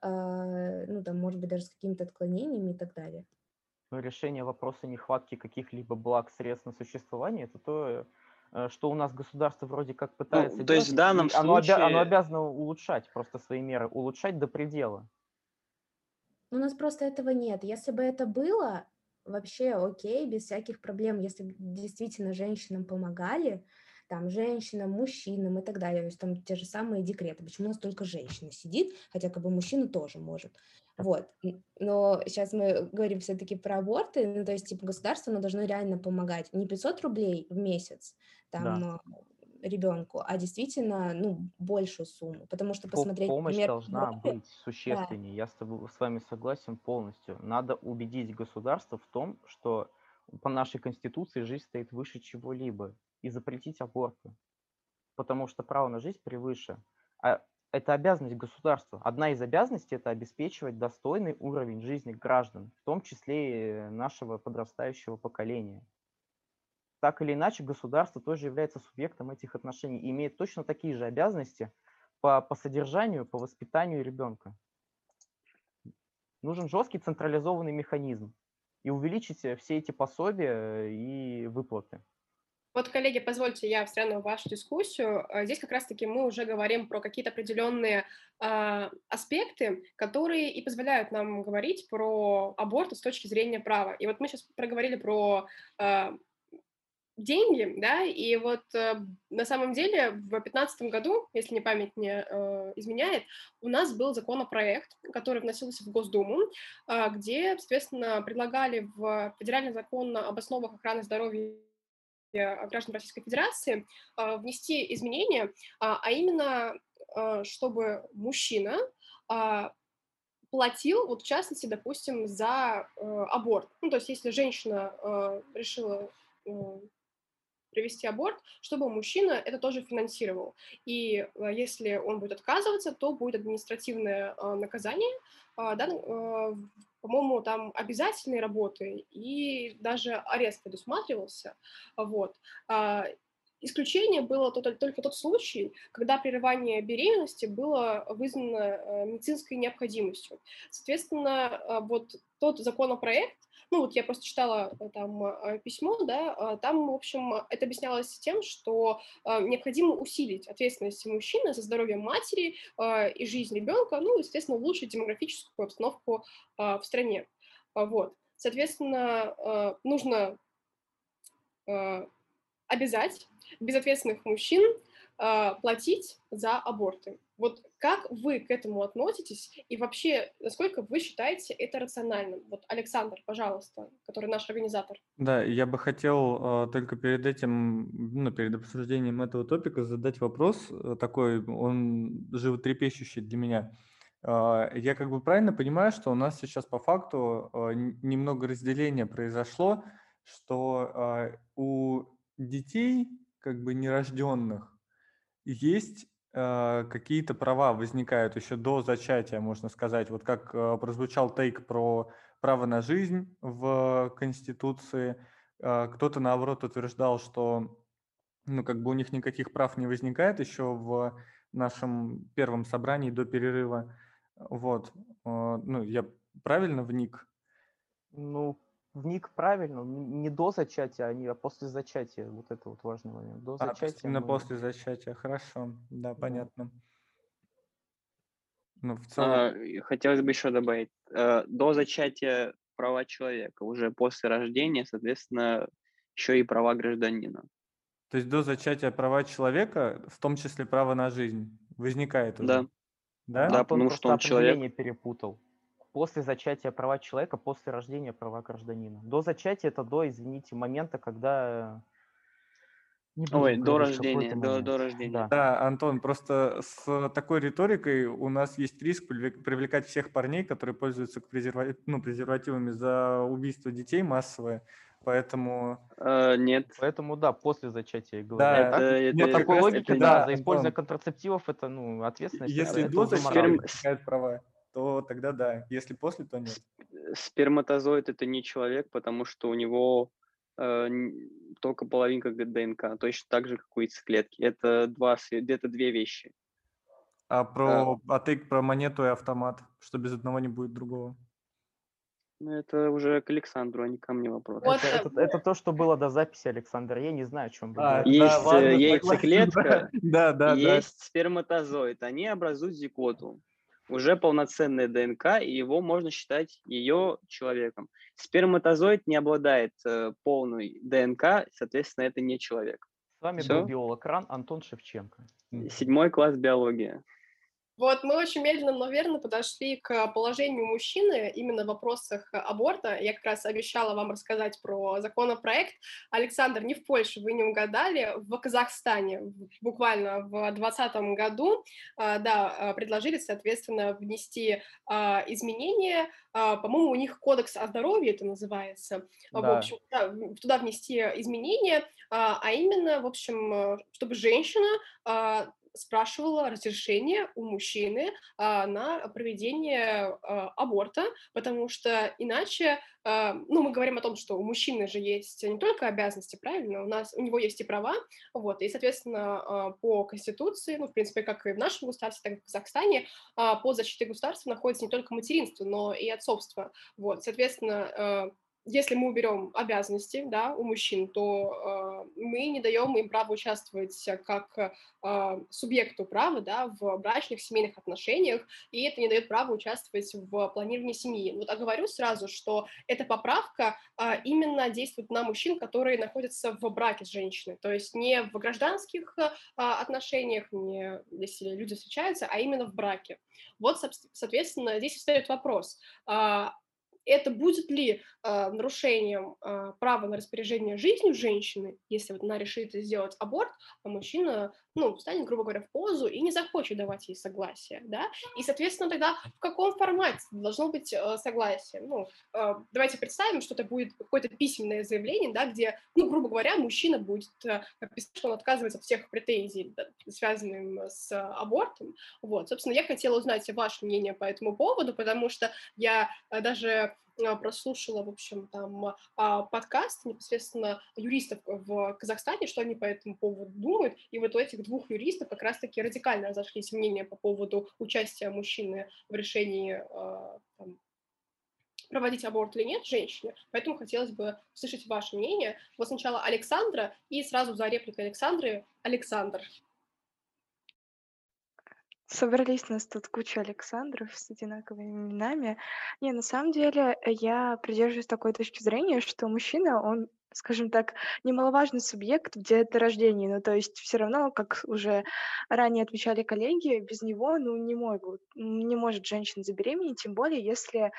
э, ну, там, может быть, даже с какими-то отклонениями и так далее. Ну, решение вопроса нехватки каких-либо благ, средств на существование, это то, Э, что у нас государство вроде как пытается ну, то есть в данном оно, случае... обя- оно обязано улучшать просто свои меры, улучшать до предела. У нас просто этого нет. Если бы это было, вообще окей, без всяких проблем, если бы действительно женщинам помогали, там, женщинам, мужчинам и так далее, то есть там те же самые декреты. Почему у нас только женщина сидит, хотя как бы мужчина тоже может. Вот. Но сейчас мы говорим все-таки про аборты, ну, то есть типа государство, оно должно реально помогать. Не 500 рублей в месяц там да. ребенку, а действительно, ну, большую сумму. Потому что посмотреть, Помощь например, должна Европе, быть существеннее. Да. Я с, тобой, с вами согласен полностью. Надо убедить государство в том, что по нашей конституции жизнь стоит выше чего-либо и запретить аборты, потому что право на жизнь превыше. А это обязанность государства. Одна из обязанностей – это обеспечивать достойный уровень жизни граждан, в том числе и нашего подрастающего поколения. Так или иначе, государство тоже является субъектом этих отношений и имеет точно такие же обязанности по, по содержанию, по воспитанию ребенка. Нужен жесткий централизованный механизм и увеличить все эти пособия и выплаты. Вот, коллеги, позвольте, я встряну в вашу дискуссию. Э, здесь как раз-таки мы уже говорим про какие-то определенные э, аспекты, которые и позволяют нам говорить про аборт с точки зрения права. И вот мы сейчас проговорили про э, деньги, да, и вот э, на самом деле в 2015 году, если не память не э, изменяет, у нас был законопроект, который вносился в Госдуму, э, где, соответственно, предлагали в федеральный закон об основах охраны здоровья граждан Российской Федерации а, внести изменения, а, а именно, а, чтобы мужчина платил, вот в частности, допустим, за э, аборт. Ну, то есть, если женщина э, решила э, провести аборт, чтобы мужчина это тоже финансировал. И если он будет отказываться, то будет административное наказание, да, по-моему, там обязательные работы и даже арест предусматривался. Вот. А, исключение было только, тот случай, когда прерывание беременности было вызвано э, медицинской необходимостью. Соответственно, а, вот тот законопроект, ну вот я просто читала э, там э, письмо, да, а, там, в общем, это объяснялось тем, что а, необходимо усилить ответственность мужчины за здоровье матери а, и жизнь ребенка, ну и, соответственно, улучшить демографическую обстановку в стране. Вот. Соответственно, нужно обязать безответственных мужчин платить за аборты. Вот как вы к этому относитесь и вообще, насколько вы считаете это рациональным? Вот Александр, пожалуйста, который наш организатор. Да, я бы хотел э, только перед этим, ну, перед обсуждением этого топика задать вопрос э, такой, он животрепещущий для меня. Э, я как бы правильно понимаю, что у нас сейчас по факту немного разделения произошло, что у детей, как бы нерожденных, есть какие-то права возникают еще до зачатия, можно сказать. Вот как э, прозвучал тейк про право на жизнь в Конституции, э, кто-то, наоборот, утверждал, что ну, как бы у них никаких прав не возникает еще в нашем первом собрании до перерыва. Вот. Ну, я правильно вник? Ну, вник правильно, не до зачатия, а не а после зачатия. Вот это вот важный момент. До а, зачатия. Именно мы... после зачатия, хорошо, да, понятно. Ну, в целом... а, хотелось бы еще добавить, э, до зачатия права человека, уже после рождения, соответственно, еще и права гражданина. То есть до зачатия права человека, в том числе право на жизнь, возникает уже? Да. Да? Да, потому что он человек. перепутал. После зачатия права человека, после рождения права гражданина. До зачатия это до, извините, момента, когда... Не будем Ой, до говорить, какой рождения, это до, до рождения. Да. Да, Антон, просто с такой риторикой у нас есть риск привлек- привлекать всех парней, которые пользуются презерва- ну, презервативами за убийство детей массовое. Поэтому Э, нет, Поэтому да, после зачатия я говорю. Да, А так, это, нет, по это- такой логике, таки, да, да, за использование Антон. контрацептивов это, ну, ответственность. если это до зачатия права, то тогда да. Если после, то нет. сперматозоид это не человек, потому что у него э, только половинка ДНК, точно так же, как у яйцеклетки. Это два, это две вещи. А про, а ты про монету и автомат, что без одного не будет другого. Ну, это уже к Александру, а не ко мне вопрос. Вот, Это, это- это то, что было до записи, Александр. Я не знаю, о чем вы А. Есть, да, ладно, э, яйцеклетка, Да, да, да. Есть сперматозоид, они образуют зиготу. Уже полноценная ДНК, и его можно считать ее человеком. Сперматозоид не обладает э, полной ДНК, соответственно, это не человек. С вами всё? был биолог РАН Антон Шевченко. Седьмой класс биология. Вот мы очень медленно, но верно подошли к положению мужчины именно в вопросах аборта. Я как раз обещала вам рассказать про законопроект. Александр, не в Польше, вы не угадали, в Казахстане буквально в 2020 году, а, да, предложили, соответственно, внести а, изменения. А, По-моему, у них кодекс о здоровье это называется. В Да. общем, в- туда внести изменения, а именно, в общем, чтобы женщина спрашивала разрешение у мужчины а, на проведение а, аборта, потому что иначе, а, ну, мы говорим о том, что у мужчины же есть не только обязанности, правильно, у нас у него есть и права, вот, и, соответственно, а, по конституции, ну, в принципе, как и в нашем государстве, так и в Казахстане, а, под защитой государства находится не только материнство, но и отцовство, вот, соответственно, а, если мы уберем обязанности, да, у мужчин, то э, мы не даем им право участвовать э, как э, субъекту права, да, в брачных семейных отношениях, и это не дает права участвовать в планировании семьи. Вот оговорю сразу, что эта поправка э, именно действует на мужчин, которые находятся в браке с женщиной, то есть не в гражданских э, отношениях, не если люди встречаются, а именно в браке. Вот, соответственно, здесь встает вопрос, а, это будет ли э, нарушением э, права на распоряжение жизнью женщины, если вот она решит сделать аборт, а мужчина, ну, встанет, грубо говоря, в позу и не захочет давать ей согласие, да? И, соответственно, тогда в каком формате должно быть э, согласие? Ну, э, давайте представим, что это будет какое-то письменное заявление, да, где, ну, грубо говоря, мужчина будет э, писать, что он отказывается от всех претензий, да, связанных с абортом. Вот, собственно, я хотела узнать ваше мнение по этому поводу, потому что я э, даже э, прослушала, в общем, там а, подкаст непосредственно юристов в Казахстане, что они по этому поводу думают, и вот у этих двух юристов как раз-таки радикально разошлись мнения по поводу участия мужчины в решении там, проводить аборт или нет женщине, поэтому хотелось бы услышать ваше мнение. Вот сначала Александра, и сразу за репликой Александры Александр. Собрались нас тут куча Александров с одинаковыми именами. Не, на самом деле э, я придерживаюсь такой точки зрения, что мужчина, он, скажем так, немаловажный субъект в деторождении. Ну, то есть все равно, как уже ранее отмечали коллеги, без него, ну, не могут, не может женщина забеременеть, тем более, если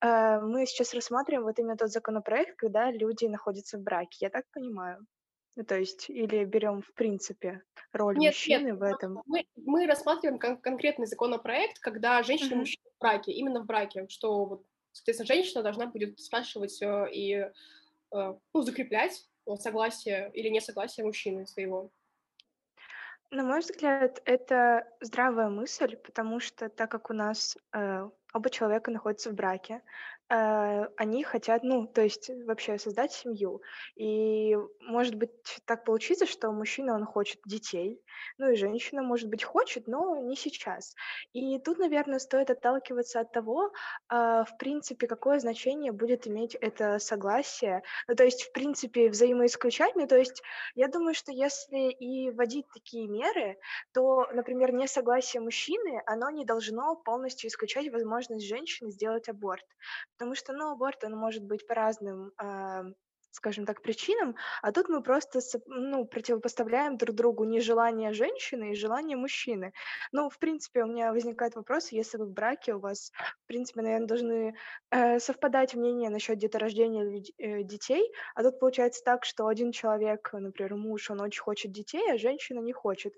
э, мы сейчас рассматриваем вот именно тот законопроект, когда люди находятся в браке. Я так понимаю. Ну, то есть, или берем, в принципе, роль Нет, мужчины нет, в этом. Мы, мы рассматриваем кон- конкретный законопроект, когда женщина Мгм. мужчина в браке, именно в браке, что, вот, соответственно, женщина должна будет спрашивать э, и э, ну, закреплять вот, согласие или несогласие мужчины своего. На мой взгляд, это здравая мысль, потому что так как у нас э, оба человека находятся в браке, э, они хотят, ну, то есть вообще создать семью. И может быть так получится, что мужчина, он хочет детей, ну и женщина, может быть, хочет, но не сейчас. И тут, наверное, стоит отталкиваться от того, а, в принципе, какое значение будет иметь это согласие. Ну, то есть, в принципе, взаимоисключать. Ну, то есть, я думаю, что если и вводить такие меры, то, например, несогласие мужчины, оно не должно полностью исключать возможность женщины сделать аборт. Потому что, ну, аборт, он может быть по разным скажем так, причинам, а тут мы просто ну, противопоставляем друг другу нежелание женщины и желание мужчины. Ну, в принципе, у меня возникает вопрос, если вы в браке, у вас, в принципе, наверное, должны э, совпадать мнения насчет деторождения э, детей, а тут получается так, что один человек, например, муж, он очень хочет детей, а женщина не хочет.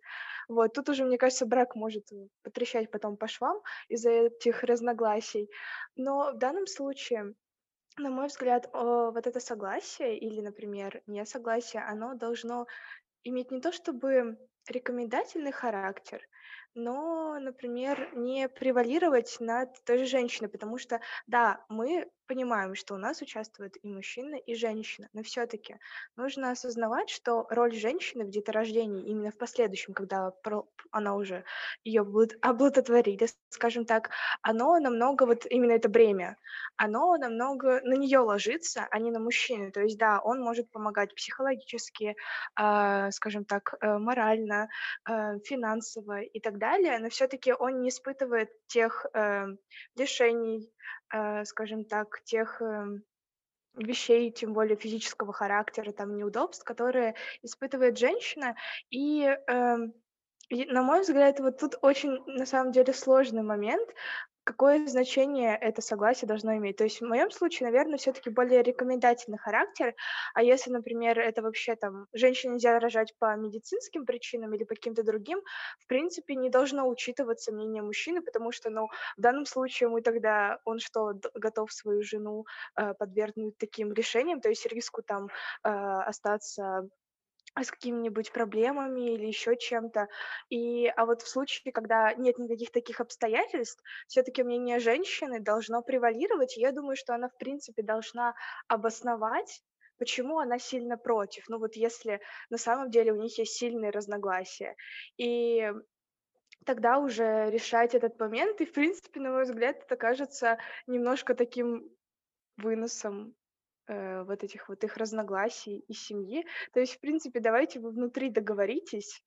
Вот, тут уже, мне кажется, брак может потрещать потом по швам из-за этих разногласий. Но в данном случае на мой взгляд, вот это согласие или, например, несогласие, оно должно иметь не то чтобы рекомендательный характер, но, например, не превалировать над той же женщиной, потому что, да, мы понимаем, что у нас участвуют и мужчина, и женщина, но все-таки нужно осознавать, что роль женщины в деторождении, именно в последующем, когда она уже ее будут оплодотворили, скажем так, оно намного, вот именно это бремя, оно намного на нее ложится, а не на мужчину. То есть, да, он может помогать психологически, э, скажем так, э, морально, э, финансово и так далее, но все-таки он не испытывает тех э, лишений, э, скажем так, тех э, вещей, тем более физического характера, там неудобств, которые испытывает женщина. И, э, на мой взгляд, вот тут очень на самом деле сложный момент, какое значение это согласие должно иметь. То есть в моем случае, наверное, все-таки более рекомендательный характер, а если, например, это вообще там женщине нельзя рожать по медицинским причинам или по каким-то другим, в принципе, не должно учитываться мнение мужчины, потому что, ну, в данном случае мы тогда, он что, готов свою жену э, подвергнуть таким решениям, то есть риску там э, остаться с какими-нибудь проблемами или еще чем-то. И, а вот в случае, когда нет никаких таких обстоятельств, все-таки мнение женщины должно превалировать. И я думаю, что она, в принципе, должна обосновать, почему она сильно против. Ну вот если на самом деле у них есть сильные разногласия. И тогда уже решать этот момент. И, в принципе, на мой взгляд, это кажется немножко таким выносом э, вот этих вот их разногласий и семьи. То есть, в принципе, давайте вы внутри договоритесь,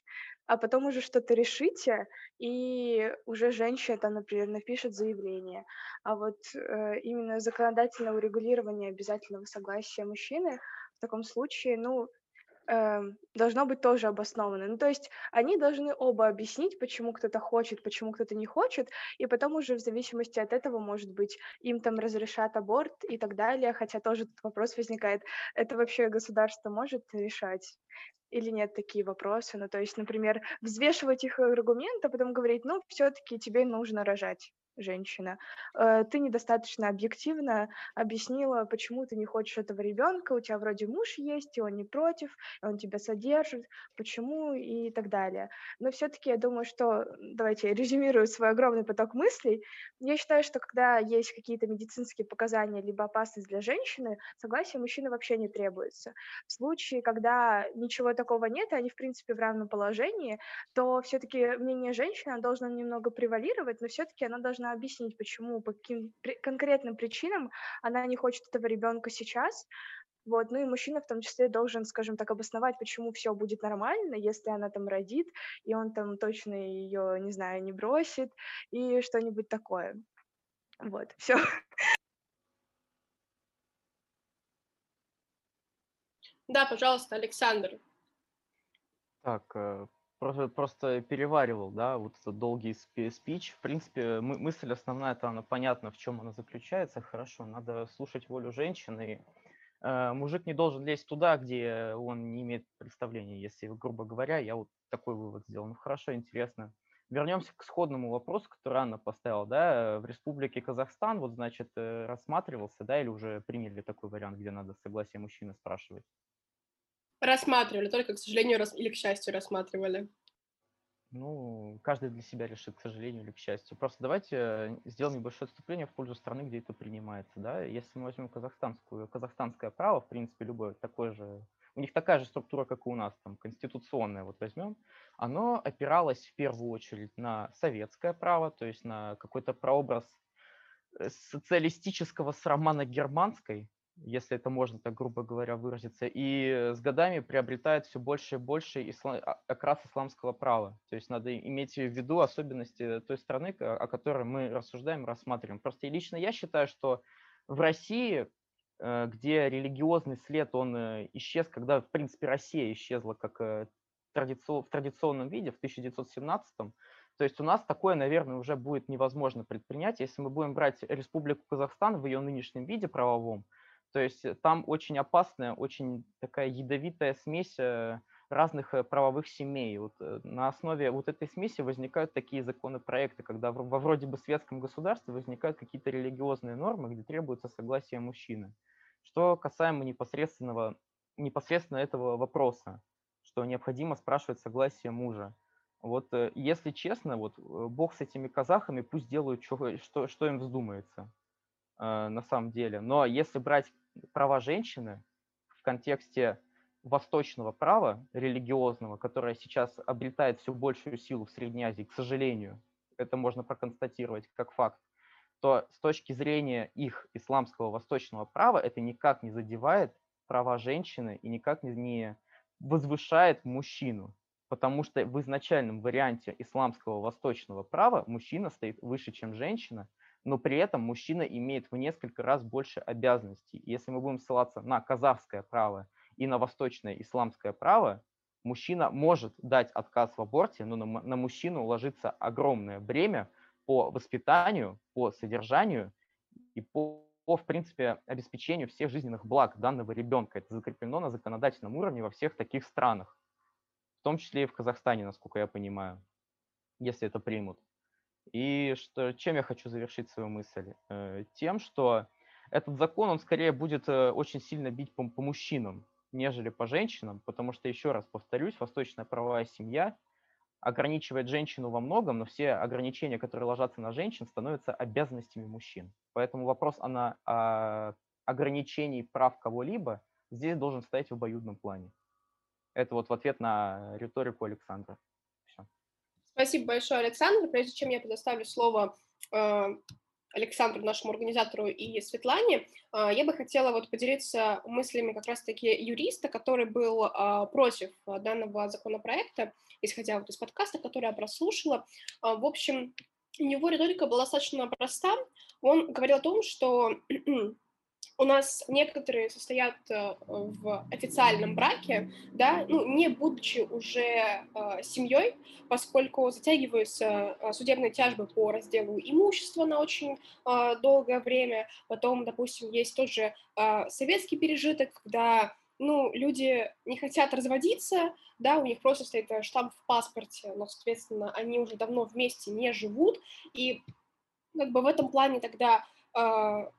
а потом уже что-то решите, и уже женщина там, например, напишет заявление. А вот э, именно законодательное урегулирование обязательного согласия мужчины в таком случае, ну, Эм, должно быть тоже обосновано. Ну, то есть они должны оба объяснить, почему кто-то хочет, почему кто-то не хочет, и потом уже в зависимости от этого, может быть, им там разрешат аборт и так далее, хотя тоже тут вопрос возникает, это вообще государство может решать? или нет такие вопросы. Ну, то есть, например, взвешивать их аргументы, а потом говорить, ну, все-таки тебе нужно рожать женщина, э, ты недостаточно объективно объяснила, почему ты не хочешь этого ребенка, у тебя вроде муж есть, и он не против, он тебя содержит, почему и так далее. Но все-таки я думаю, что, давайте резюмирую свой огромный поток мыслей, я считаю, что когда есть какие-то медицинские показания, либо опасность для женщины, согласие мужчины вообще не требуется. В случае, когда ничего такого нет, и они, в принципе, в равном положении, то все-таки мнение женщины должно немного превалировать, но все-таки она должна должна объяснить, почему, по каким конкретным причинам она не хочет этого ребенка сейчас. Вот, ну и мужчина в том числе должен, скажем так, обосновать, почему все будет нормально, если она там родит, и он там точно ее, не знаю, не бросит, и что-нибудь такое. Вот, все. Да, пожалуйста, Александр. Так, э, просто, просто переваривал, да, вот этот долгий спич. В принципе, мы, мысль основная, это она понятна, в чем она заключается. Хорошо, надо слушать волю женщины. Э, мужик не должен лезть туда, где он не имеет представления, если, грубо говоря, я вот такой вывод сделал. Ну хорошо, интересно. Вернемся к сходному вопросу, который Анна поставила, да, в Республике Казахстан, вот, значит, э, рассматривался, да, или уже приняли такой вариант, где надо согласие мужчины спрашивать? Рассматривали, только, к сожалению, рас... или к счастью, рассматривали. Ну, каждый для себя решит, к сожалению или к счастью. Просто давайте сделаем небольшое отступление в пользу страны, где это принимается. Да? Если мы возьмем казахстанскую, казахстанское право, в принципе, любое такое же, у них такая же структура, как и у нас, там, конституционная, вот возьмем, оно опиралось в первую очередь на советское право, то есть на какой-то прообраз э, социалистического с романа германской, если это можно так грубо говоря выразиться, и с годами приобретает все больше и больше ислам, а, окрас исламского права. То есть надо иметь в виду особенности той страны, о которой мы рассуждаем, рассматриваем. Просто лично я считаю, что в России э, где религиозный след, он исчез, когда, в принципе, Россия исчезла как в традиционном виде в 1917 -м. То есть у нас такое, наверное, уже будет невозможно предпринять, если мы будем брать Республику Казахстан в ее нынешнем виде правовом. То есть там очень опасная, очень такая ядовитая смесь разных э, правовых семей. Вот э, на основе вот этой смеси возникают такие законопроекты, когда во вроде бы светском государстве возникают какие-то религиозные нормы, где требуется согласие мужчины. Что касаемо непосредственного, непосредственно этого вопроса, что необходимо спрашивать согласие мужа. Вот э, если честно, вот Бог с этими казахами, пусть делают, что, что, что им вздумается на самом деле. Но если брать права женщины в контексте восточного права религиозного, которое сейчас обретает все большую силу в Средней Азии, к сожалению, это можно проконстатировать как факт, то с точки зрения их исламского восточного права это никак не задевает права женщины и никак не возвышает мужчину, потому что в изначальном варианте исламского восточного права мужчина стоит выше, чем женщина, но при этом мужчина имеет в несколько раз больше обязанностей. Если мы будем ссылаться на казахское право и на восточное исламское право, мужчина может дать отказ в аборте, но на, на мужчину ложится огромное бремя по воспитанию, по содержанию и по, по, в принципе, обеспечению всех жизненных благ данного ребенка. Это закреплено на законодательном уровне во всех таких странах, в том числе и в Казахстане, насколько я понимаю, если это примут. И что, чем я хочу завершить свою мысль? Э, тем, что этот закон, он скорее будет э, очень сильно бить по, по мужчинам, нежели по женщинам, потому что, еще раз повторюсь, восточная правовая семья ограничивает женщину во многом, но все ограничения, которые ложатся на женщин, становятся обязанностями мужчин. Поэтому вопрос о, о ограничении прав кого-либо здесь должен стоять в обоюдном плане. Это вот в ответ на риторику Александра. Спасибо большое, Александр. Прежде чем я предоставлю слово э, Александру, нашему организатору, и Светлане, а, я бы хотела вот поделиться мыслями как раз-таки юриста, который был а, против данного законопроекта, исходя вот из подкаста, который я прослушала. В общем, у него риторика была достаточно проста. Он говорил о том, что у нас некоторые состоят э, в официальном браке, да, ну, не будучи уже э, семьей, поскольку затягиваются э, судебные тяжбы по разделу имущества на очень э, долгое время. Потом, допустим, есть тот же э, советский пережиток, когда ну, люди не хотят разводиться, да, у них просто стоит э, штамп в паспорте, но, соответственно, они уже давно вместе не живут, и как бы в этом плане тогда э,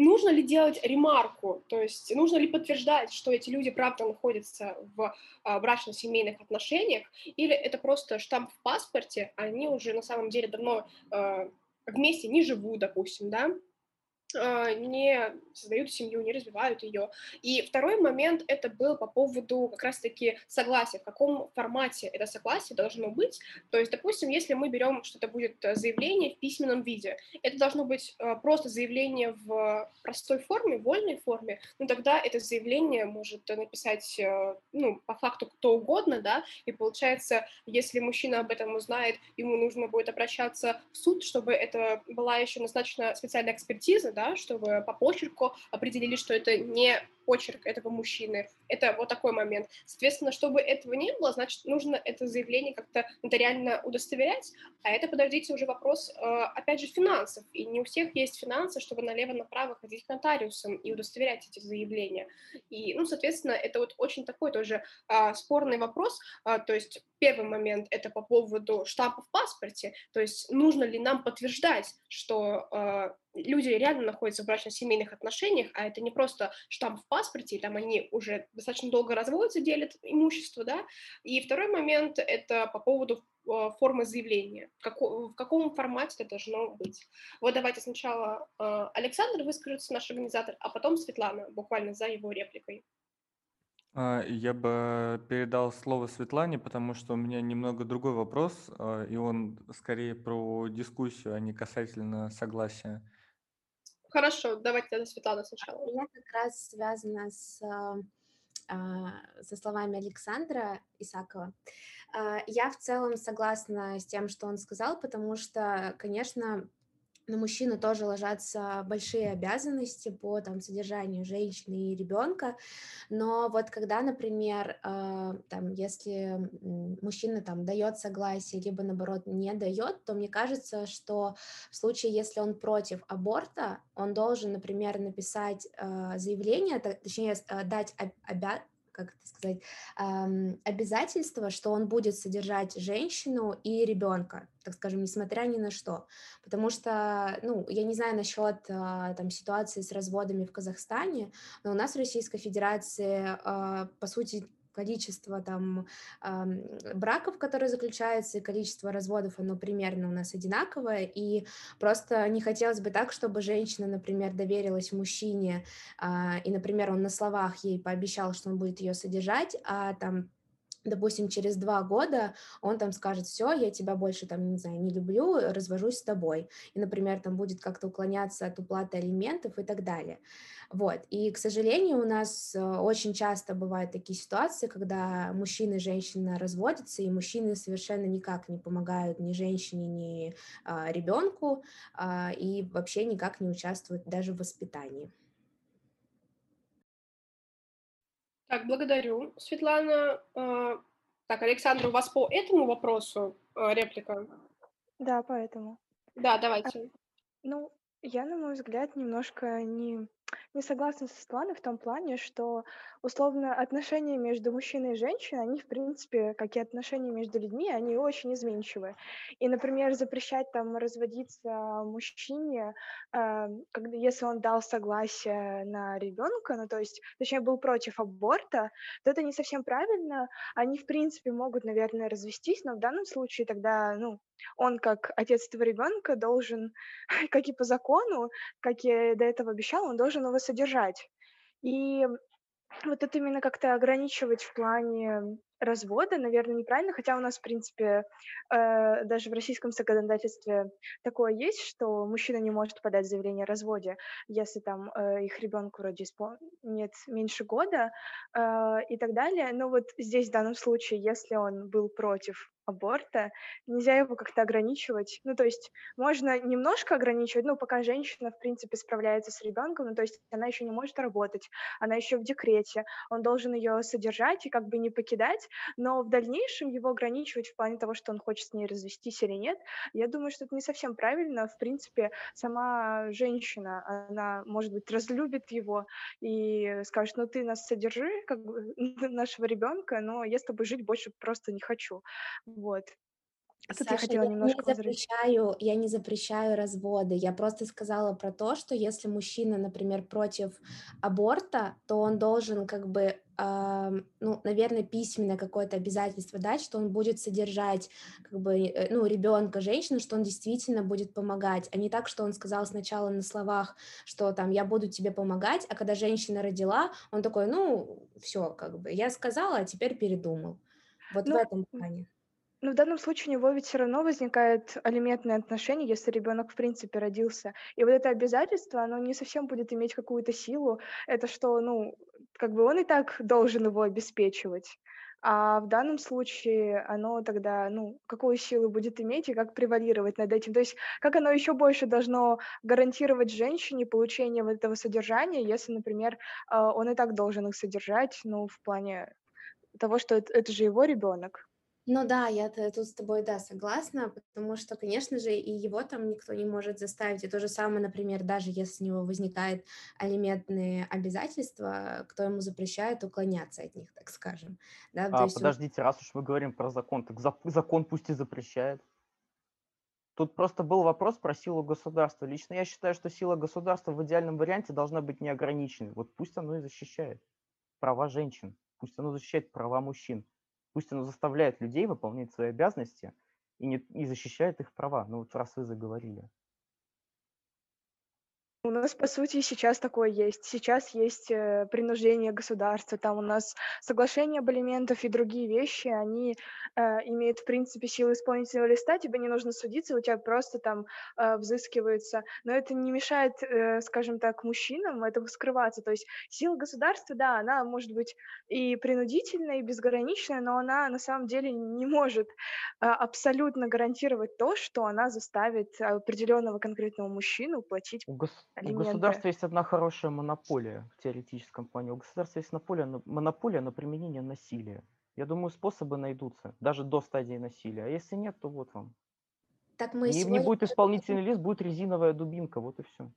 нужно ли делать ремарку, то есть нужно ли подтверждать, что эти люди правда находятся в а, брачно-семейных отношениях, или это просто штамп в паспорте, они уже на самом деле давно а, вместе не живут, допустим, да, не создают семью, не развивают ее. И второй момент это был по поводу как раз-таки согласия, в каком формате это согласие должно быть. То есть, допустим, если мы берем, что это будет э, заявление в письменном виде, это должно быть э, просто заявление в простой форме, вольной форме, ну тогда это заявление может написать, э, ну, по факту кто угодно, да, и получается, если мужчина об этом узнает, ему нужно будет обращаться в суд, чтобы это была еще назначена специальная экспертиза, да, чтобы по почерку определили, что это не почерк этого мужчины. Это вот такой момент. Соответственно, чтобы этого не было, значит, нужно это заявление как-то нотариально удостоверять, а это, подождите, уже вопрос, э, опять же, финансов. И не у всех есть финансы, чтобы налево-направо ходить к нотариусам и удостоверять эти заявления. И, ну, соответственно, это вот очень такой тоже а, спорный вопрос. А, то есть первый момент — это по поводу штампа в паспорте, то есть нужно ли нам подтверждать, что а, люди реально находятся в брачно-семейных отношениях, а это не просто штамп в паспорте, и там они уже достаточно долго разводятся, делят имущество, да. И второй момент — это по поводу а, формы заявления, в, како, в каком формате это должно быть. Вот давайте сначала э, Александр выскажется, наш организатор, а потом Светлана, буквально за его репликой. А, я бы передал слово Светлане, потому что у меня немного другой вопрос, и он скорее про дискуссию, а не касательно согласия. Хорошо, давайте тогда Светлана сначала. Я как раз связана с, а, со словами Александра Исакова. А, я в целом согласна с тем, что он сказал, потому что, конечно, на мужчину тоже ложатся большие обязанности по там, содержанию женщины и ребенка, но вот когда, например, э, там, если мужчина там дает согласие, либо наоборот не дает, то мне кажется, что в случае, если он против аборта, он должен, например, написать э, заявление, точнее, э, дать обя как это сказать, эм, обязательство, что он будет содержать женщину и ребенка, так скажем, несмотря ни на что. Потому что, ну, я не знаю насчет э, там ситуации с разводами в Казахстане, но у нас в Российской Федерации, э, по сути, количество там браков, которые заключаются, и количество разводов, оно примерно у нас одинаковое, и просто не хотелось бы так, чтобы женщина, например, доверилась мужчине, э, и, например, он на словах ей пообещал, что он будет ее содержать, а там допустим, через два года он там скажет, все, я тебя больше там, не знаю, не люблю, развожусь с тобой. И, например, там будет как-то уклоняться от уплаты алиментов и так далее. Вот. И, к сожалению, у нас э, очень часто бывают такие ситуации, когда мужчина и женщина разводятся, и мужчины совершенно никак не помогают ни женщине, ни а, ребенку, а, и вообще никак не участвуют даже в воспитании. Так, благодарю, Светлана. А, так, Александр, у вас по этому вопросу а, реплика? Да, поэтому. Да, давайте. Ну, я, на мой взгляд, немножко не не согласна со Светланой в том плане, что, условно, отношения между мужчиной и женщиной, они, в принципе, как и отношения между людьми, они очень изменчивы. И, например, запрещать там разводиться мужчине, э, когда, если он дал согласие на ребенка, ну, то есть, точнее, был против аборта, то это не совсем правильно. Они, в принципе, могут, наверное, развестись, но в данном случае тогда, ну, он, как отец этого ребенка, должен, как и по закону, как я до этого обещала, он должен его содержать. И вот это именно как-то ограничивать в плане развода, наверное, неправильно, хотя у нас, в принципе, э, даже в российском законодательстве такое есть, что мужчина не может подать заявление о разводе, если там э, их ребенку вроде нет меньше года э, и так далее. Но вот здесь в данном случае, если он был против аборта, нельзя его как-то ограничивать. Ну, то есть можно немножко ограничивать, ну, пока женщина, в принципе, справляется с ребенком, ну, то есть она еще не может работать, она еще в декрете, он должен ее содержать и как бы не покидать, но в дальнейшем его ограничивать в плане того, что он хочет с ней развестись или нет, я думаю, что это не совсем правильно. В принципе, сама женщина, она, может быть, разлюбит его и скажет, ну, ты нас содержи, как бы, нашего ребенка, но я с тобой жить больше просто не хочу. Вот. Тут Саша, я хотела я немножко не запрещаю, я не запрещаю разводы. Я просто сказала про то, что если мужчина, например, против аборта, то он должен как бы, ну, наверное, письменное какое-то обязательство дать, что он будет содержать как бы, э, ну, ребенка, женщину, что он действительно будет помогать, а не так, что он сказал сначала на словах, что там я буду тебе помогать, а когда женщина родила, он такой, ну, все, как бы, я сказала, а теперь передумал. Вот ну, в этом плане. Ну, в данном случае у него ведь все равно возникает алиментные отношения, если ребенок в принципе родился. И вот это обязательство, оно не совсем будет иметь какую-то силу. Это что, ну, как бы он и так должен его обеспечивать. А в данном случае оно тогда, ну, какую силу будет иметь и как превалировать над этим? То есть как оно еще больше должно гарантировать женщине получение вот этого содержания, если, например, а, он и так должен их содержать, ну, в плане того, что это, это же его ребенок. Ну да, я тут с тобой, да, согласна, потому что, конечно же, и его там никто не может заставить. И то же самое, например, даже если у него возникает алиментные обязательства, кто ему запрещает уклоняться от них, так скажем. Да? А, подождите, он... раз уж мы говорим про закон, так закон пусть и запрещает. Тут просто был вопрос про силу государства. Лично я считаю, что сила государства в идеальном варианте должна быть неограниченной. Вот пусть оно и защищает права женщин, пусть оно защищает права мужчин. Пусть оно заставляет людей выполнять свои обязанности и, не, и защищает их права. Ну вот раз вы заговорили. У нас, по сути, сейчас такое есть. Сейчас есть э, принуждение государства, там у нас соглашение об алиментах и другие вещи, они э, имеют, в принципе, силу исполнительного листа, тебе не нужно судиться, у тебя просто там э, взыскиваются. Но это не мешает, э, скажем так, мужчинам этого скрываться. То есть сила государства, да, она может быть и принудительная, и безграничная, но она на самом деле не может э, абсолютно гарантировать то, что она заставит определенного конкретного мужчину платить у государства есть одна хорошая монополия в теоретическом плане. У государства есть монополия монополия на применение насилия. Я думаю, способы найдутся, даже до стадии насилия. А если нет, то вот вам. Так мы Не, не сегодня будет исполнительный лист, будет резиновая дубинка, вот и все.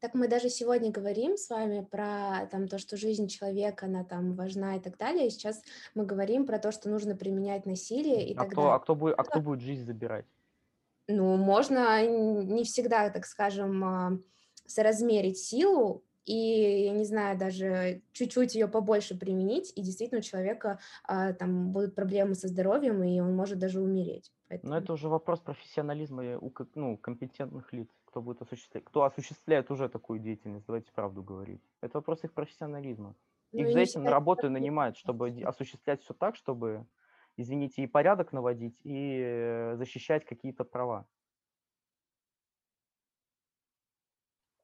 Так мы даже сегодня говорим с вами про там, то, что жизнь человека, она там важна и так далее. И сейчас мы говорим про то, что нужно применять насилие и А так кто, далее. а кто будет, а кто будет жизнь забирать? Ну, можно не всегда, так скажем, а, соразмерить силу и, я не знаю, даже чуть-чуть ее побольше применить, и действительно у человека а, там будут проблемы со здоровьем, и он может даже умереть. Но Поэтому... это уже вопрос профессионализма у ну, компетентных лиц, кто будет осуществлять, кто осуществляет уже такую деятельность, давайте правду говорить. Это вопрос их профессионализма. Ну, Их за этим на работу это нанимают, чтобы осуществлять все так, чтобы, извините, и порядок наводить, и э, защищать какие-то права.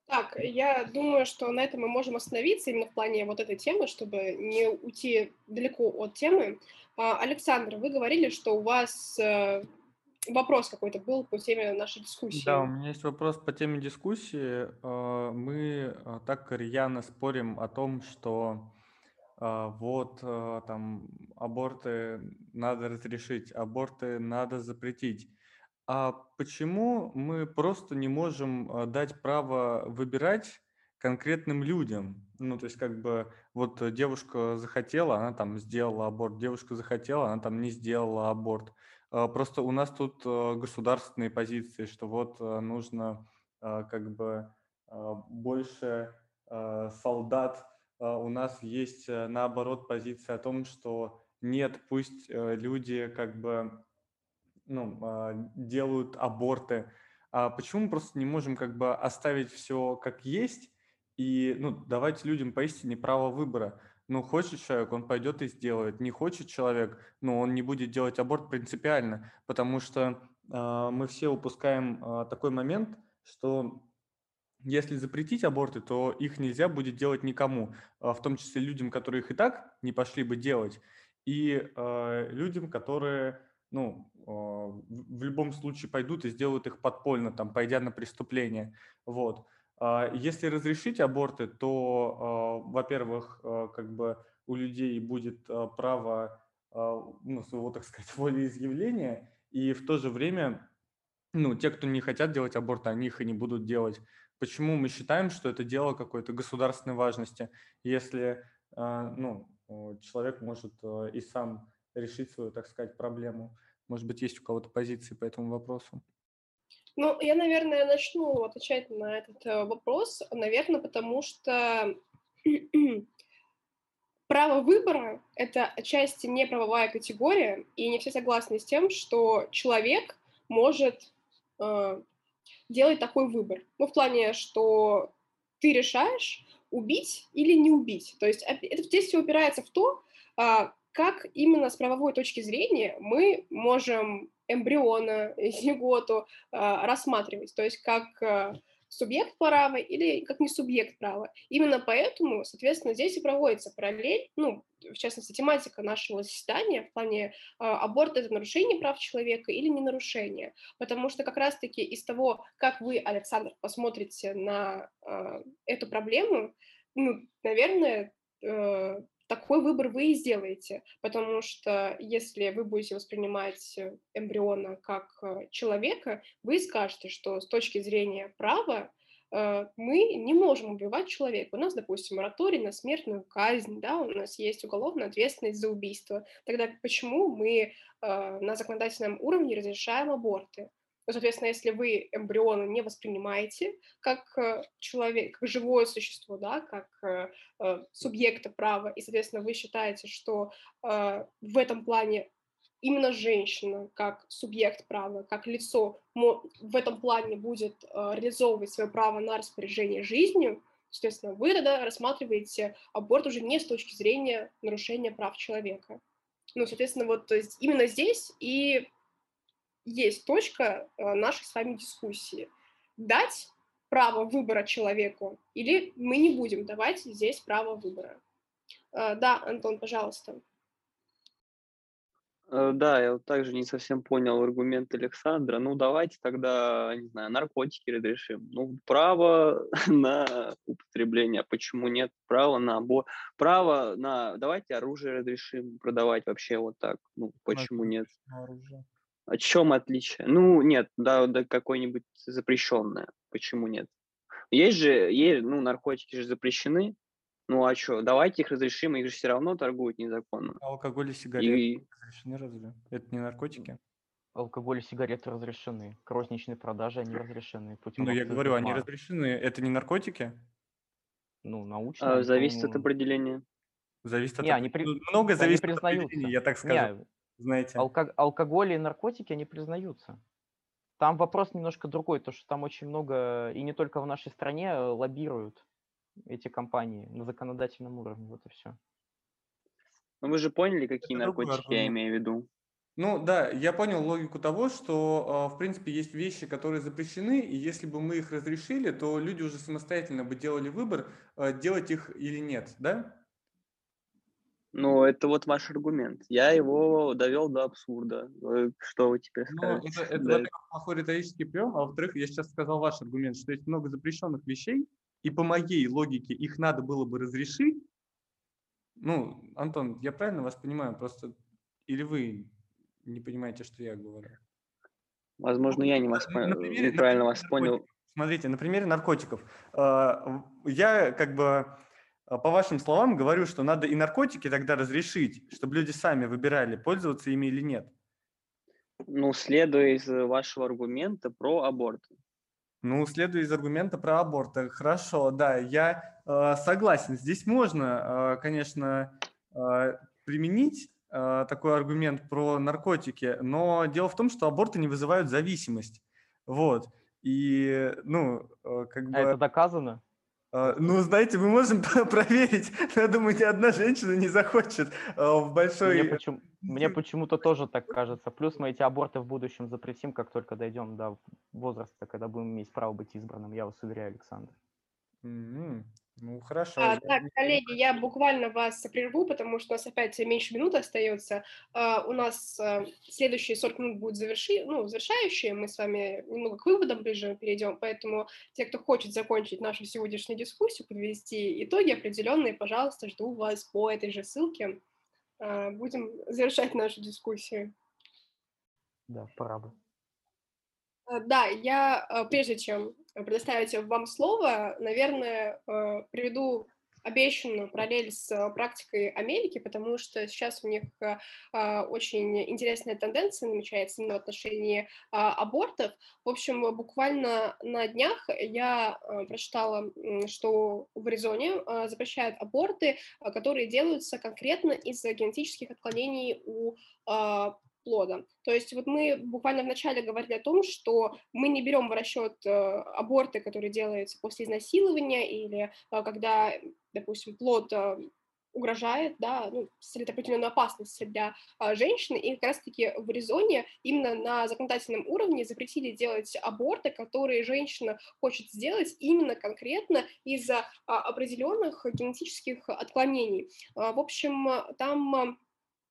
Так, я думаю, что на этом мы можем остановиться именно в плане вот этой темы, чтобы не уйти далеко от темы. А, Александр, вы говорили, что у вас э, вопрос какой-то был по теме нашей Да, у дискуссии. меня есть вопрос по теме дискуссии. Э, Мы э, так рьяно спорим о том, что вот там аборты надо разрешить, аборты надо запретить. А почему мы просто не можем э, дать право выбирать конкретным людям? Ну, то есть как бы вот э, девушка захотела, она там сделала аборт, девушка захотела, она там не сделала аборт. Э, Просто у нас тут э, государственные позиции, что вот э, нужно как бы больше солдат. Э, У нас есть наоборот позиция о том, что нет, пусть люди как бы ну, а, делают аборты. А почему мы просто не можем как бы оставить все как есть и ну, давать людям поистине право выбора? Ну, хочет человек, он пойдет и сделает. Не хочет человек, ну, он не будет делать аборт принципиально, потому что а, мы все упускаем а, такой момент, что если запретить аборты, то их нельзя будет делать никому, а, в том числе людям, которые их и так не пошли бы делать, и э, людям, которые, ну, э, в любом случае пойдут и сделают их подпольно, там, пойдя на преступление. Вот. А Если разрешить аборты, то, э, во-первых, э, как бы у людей будет право, ну, своего, так сказать, волеизъявления, и в то же время, ну, те, кто не хотят делать аборты, они их и не будут делать. Почему мы считаем, что это дело какой-то государственной важности, если, ну, человек может и сам решить свою, так сказать, проблему? Может быть, есть у кого-то позиции по этому вопросу? Ну, я, наверное, начну отвечать на этот э, вопрос, наверное, потому что право выбора — это отчасти не правовая категория, и не все согласны с тем, что человек может э, делать такой выбор. Ну, в плане, что ты решаешь, убить или не убить. То есть это здесь все упирается в то, а, как именно с правовой точки зрения мы можем эмбриона, зиготу а, рассматривать, то есть как а, субъект права или как не субъект права. Именно поэтому, соответственно, здесь и проводится параллель, ну, в частности, тематика нашего заседания в плане а, аборт это нарушение прав человека или не нарушение, потому что как раз-таки из того, как вы, Александр, посмотрите на а, эту проблему, ну, наверное, э, такой выбор вы и сделаете, потому что если вы будете воспринимать э, эмбриона как э, человека, вы скажете, что с точки зрения права э, мы не можем убивать человека. У нас, допустим, мораторий на смертную казнь, да, у нас есть уголовная ответственность за убийство. Тогда почему мы на законодательном уровне разрешаем аборты? Ну, соответственно, если вы эмбриона не воспринимаете как э, человек, как живое существо, да, как э, э, субъекта права, и, соответственно, вы считаете, что э, в этом плане именно женщина как субъект права, как лицо в этом плане будет э, реализовывать свое право на распоряжение жизнью, соответственно, вы тогда рассматриваете аборт уже не с точки зрения нарушения прав человека. Ну, соответственно, вот то есть именно здесь и есть точка э, нашей с вами дискуссии. Дать право выбора человеку или мы не будем давать здесь право выбора. Э, да, Антон, пожалуйста. Э, да, я вот также не совсем понял аргумент Александра. Ну, давайте тогда, не знаю, наркотики разрешим. Ну, право на употребление, почему нет? Право на або... Право на... Давайте оружие разрешим продавать вообще вот так. Ну, почему нет? Оружие. О чем отличие? Ну, нет, да, да какое-нибудь запрещенное. Почему нет? Есть же, есть, ну, наркотики же запрещены, ну а что, давайте их разрешим, их же все равно торгуют незаконно. Алкоголь и сигареты и... разрешены разве? Это не наркотики? Алкоголь и сигареты разрешены. к Розничной продаже они разрешены. Путем ну, я говорю, они разрешены. Это не наркотики? Ну, научно. А, зависит от определения. Зависит от... Не, они при... Ну, много зависит они от определения, я так скажу. Не, знаете. Алко... Алкоголь и наркотики, они признаются. Там вопрос немножко другой, то что там очень много, и не только в нашей стране, лоббируют эти компании на законодательном уровне. Вот и все. Ну вы же поняли, какие Это наркотики я имею в виду? Ну да, я понял логику того, что, а, в принципе, есть вещи, которые запрещены, и если бы мы их разрешили, то люди уже самостоятельно бы делали выбор, а, делать их или нет, да? Ну, это вот ваш аргумент. Я его довел до абсурда. Что вы теперь ну, скажете? Это, это да. во-первых, плохой риторический прием, а во-вторых, я сейчас сказал ваш аргумент, что есть много запрещенных вещей, и по моей логике их надо было бы разрешить, ну, Антон, я правильно вас понимаю, просто или вы не понимаете, что я говорю? Возможно, я не вас понял, неправильно вас понял. Смотрите, на примере наркотиков. А, я как бы по вашим словам говорю, что надо и наркотики тогда разрешить, чтобы люди сами выбирали, пользоваться ими или нет. Ну, следуя из вашего аргумента про аборт. Ну, следуя из аргумента про аборт. Хорошо, да, я э, согласен. Здесь можно, э, конечно, э, применить э, такой аргумент про наркотики, но дело в том, что аборты не вызывают зависимость. Вот. И, ну, э, как а бы... А это доказано? А, ну, знаете, мы можем проверить, я думаю, ни одна женщина не захочет а, в большой... Мне, почему, мне почему-то тоже так кажется. Плюс мы эти аборты в будущем запретим, как только дойдем до возраста, когда будем иметь право быть избранным, я вас уверяю, Александр. Mm-hmm. Ну, хорошо. А, так, коллеги, я буквально вас прерву, потому что у нас опять меньше минуты остается. А, у нас а, следующие 40 минут будут заверши, ну, завершающие. Мы с вами немного к выводам ближе перейдем, поэтому те, кто хочет закончить нашу сегодняшнюю дискуссию, подвести итоги определенные, пожалуйста, жду вас по этой же ссылке. А, будем завершать нашу дискуссию. Да, пора бы. А, да, я, а, прежде чем предоставить вам слово, наверное, э, приведу обещанную параллель с э, практикой Америки, потому что сейчас у них э, очень интересная тенденция намечается именно в отношении а, абортов. В общем, буквально на днях я прочитала, что в Аризоне запрещают аборты, которые делаются конкретно из-за генетических отклонений у плода. То есть вот мы буквально вначале говорили о том, что мы не берем в расчет э, аборты, которые делаются после изнасилования или э, когда, допустим, плод э, угрожает, да, ну, представляет определенную опасность для а, женщины, и как раз-таки в Аризоне именно на законодательном уровне запретили делать аборты, которые женщина хочет сделать именно конкретно из-за а, определенных генетических отклонений. А, в общем, там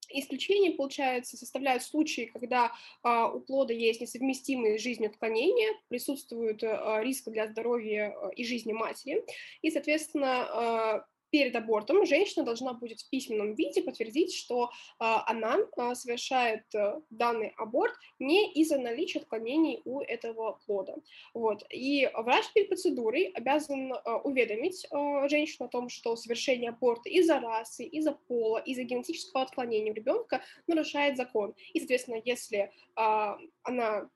Исключение, получается, составляют случаи, когда а, у плода есть несовместимые с жизнью отклонения, присутствует а, риск для здоровья а, и жизни матери, и, соответственно, а, перед абортом женщина должна будет в письменном виде подтвердить, что а, она а, совершает а, данный аборт не из-за наличия отклонений у этого плода. Вот. И врач перед процедурой обязан а, уведомить а, женщину о том, что совершение аборта из-за расы, из-за пола, из-за генетического отклонения у ребенка нарушает закон. И, соответственно, если а, она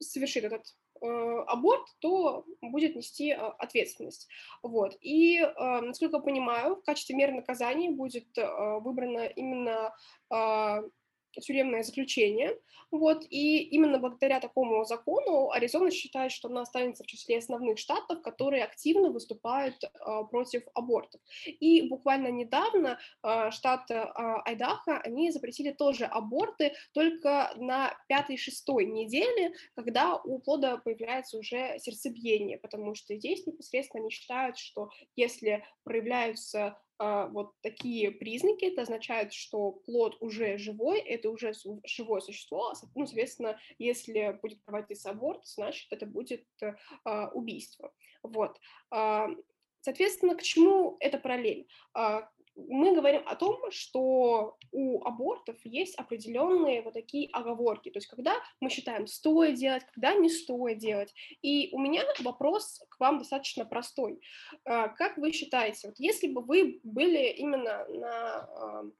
совершит этот Э, аборт, то будет нести э, ответственность. Вот. И, э, насколько я понимаю, в качестве меры наказания будет выбрана именно тюремное заключение, вот, и именно благодаря такому закону Аризона считает, что она останется в числе основных штатов, которые активно выступают э, против абортов. И буквально недавно э, штат э, Айдахо, они запретили тоже аборты только на пятой-шестой неделе, когда у плода появляется уже сердцебиение, потому что здесь непосредственно они считают, что если проявляются а, вот такие признаки, это означает, что плод уже живой, это уже живое существо, а, ну, соответственно, если будет проводиться аборт, значит, это будет а, убийство. Вот. А, соответственно, к чему эта параллель? Мы говорим о том, что у абортов есть определенные вот такие оговорки, то есть когда мы считаем, стоит делать, когда не стоит делать. И у меня вопрос к вам достаточно простой. А, как вы считаете, вот если бы вы были именно на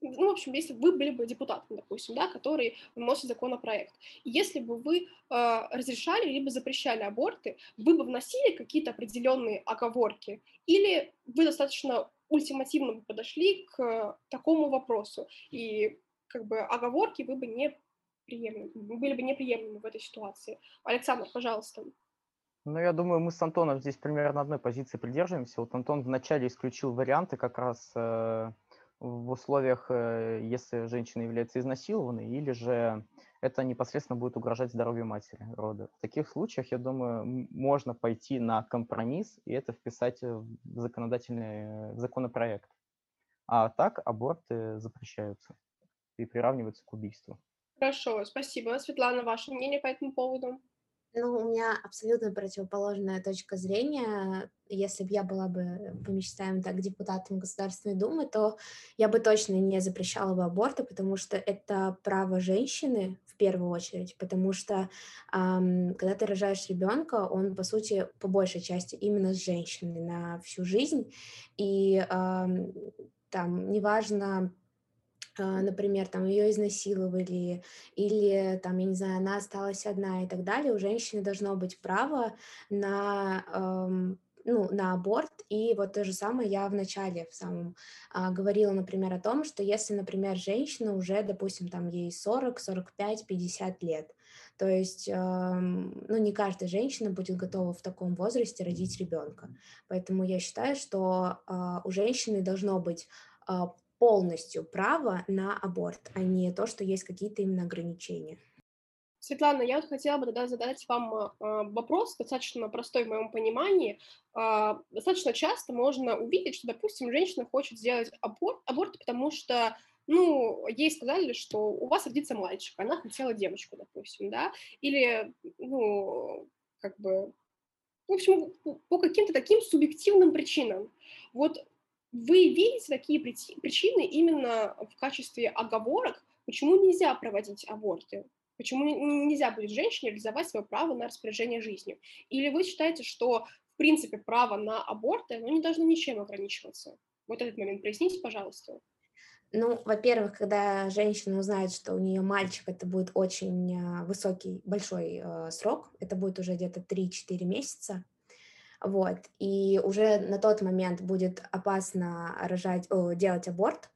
ну, в общем, если бы вы были бы депутатом, допустим, да, который вносит законопроект, если бы вы э, разрешали либо запрещали аборты, вы бы вносили какие-то определенные оговорки, или вы достаточно ультимативно бы подошли к такому вопросу, и как бы оговорки вы бы не приемлемы, были бы неприемлемы в этой ситуации. Александр, пожалуйста. Ну, я думаю, мы с Антоном здесь примерно одной позиции придерживаемся. Вот Антон вначале исключил варианты как раз э, в условиях, э, если женщина является изнасилованной, или же это непосредственно будет угрожать здоровью матери рода. В таких случаях, я думаю, можно пойти на компромисс и это вписать в законодательный в законопроект. А так аборты запрещаются и приравниваются к убийству. Хорошо, спасибо. Светлана, ваше мнение по этому поводу? Ну, у меня абсолютно противоположная точка зрения. Если бы я была бы, помечтаем так, депутатом Государственной Думы, то я бы точно не запрещала бы аборты, потому что это право женщины в первую очередь, потому что эм, когда ты рожаешь ребенка, он, по сути, по большей части именно с женщиной на всю жизнь, и эм, там неважно, а, например, там ее изнасиловали, или там, я не знаю, она осталась одна и так далее, у женщины должно быть право на эм, ну, на аборт. И вот то же самое я вначале в самом а, говорила, например, о том, что если, например, женщина уже, допустим, там ей 40, 45, 50 лет, то есть, э, ну, не каждая женщина будет готова в таком возрасте родить ребенка. Поэтому я считаю, что э, у женщины должно быть полностью право на аборт, а не то, что есть какие-то именно ограничения. Светлана, я вот хотела бы тогда задать вам э, вопрос, достаточно простой в моем понимании. Э, достаточно часто можно увидеть, что, допустим, женщина хочет сделать аборт, аборт, потому что ну, ей сказали, что у вас родится мальчик, она хотела девочку, допустим, да, или, ну, как бы, в общем, по каким-то таким субъективным причинам. Вот вы видите такие причины именно в качестве оговорок, почему нельзя проводить аборты? Почему нельзя будет женщине реализовать свое право на распоряжение жизнью? Или вы считаете, что, в принципе, право на аборты оно не должно ничем ограничиваться? Вот этот момент проясните, пожалуйста. Ну, во-первых, когда женщина узнает, что у нее мальчик, это будет очень а, высокий, большой э, срок, это будет уже где-то 3-4 месяца, вот, и уже на тот момент будет опасно рожать, о, делать аборт,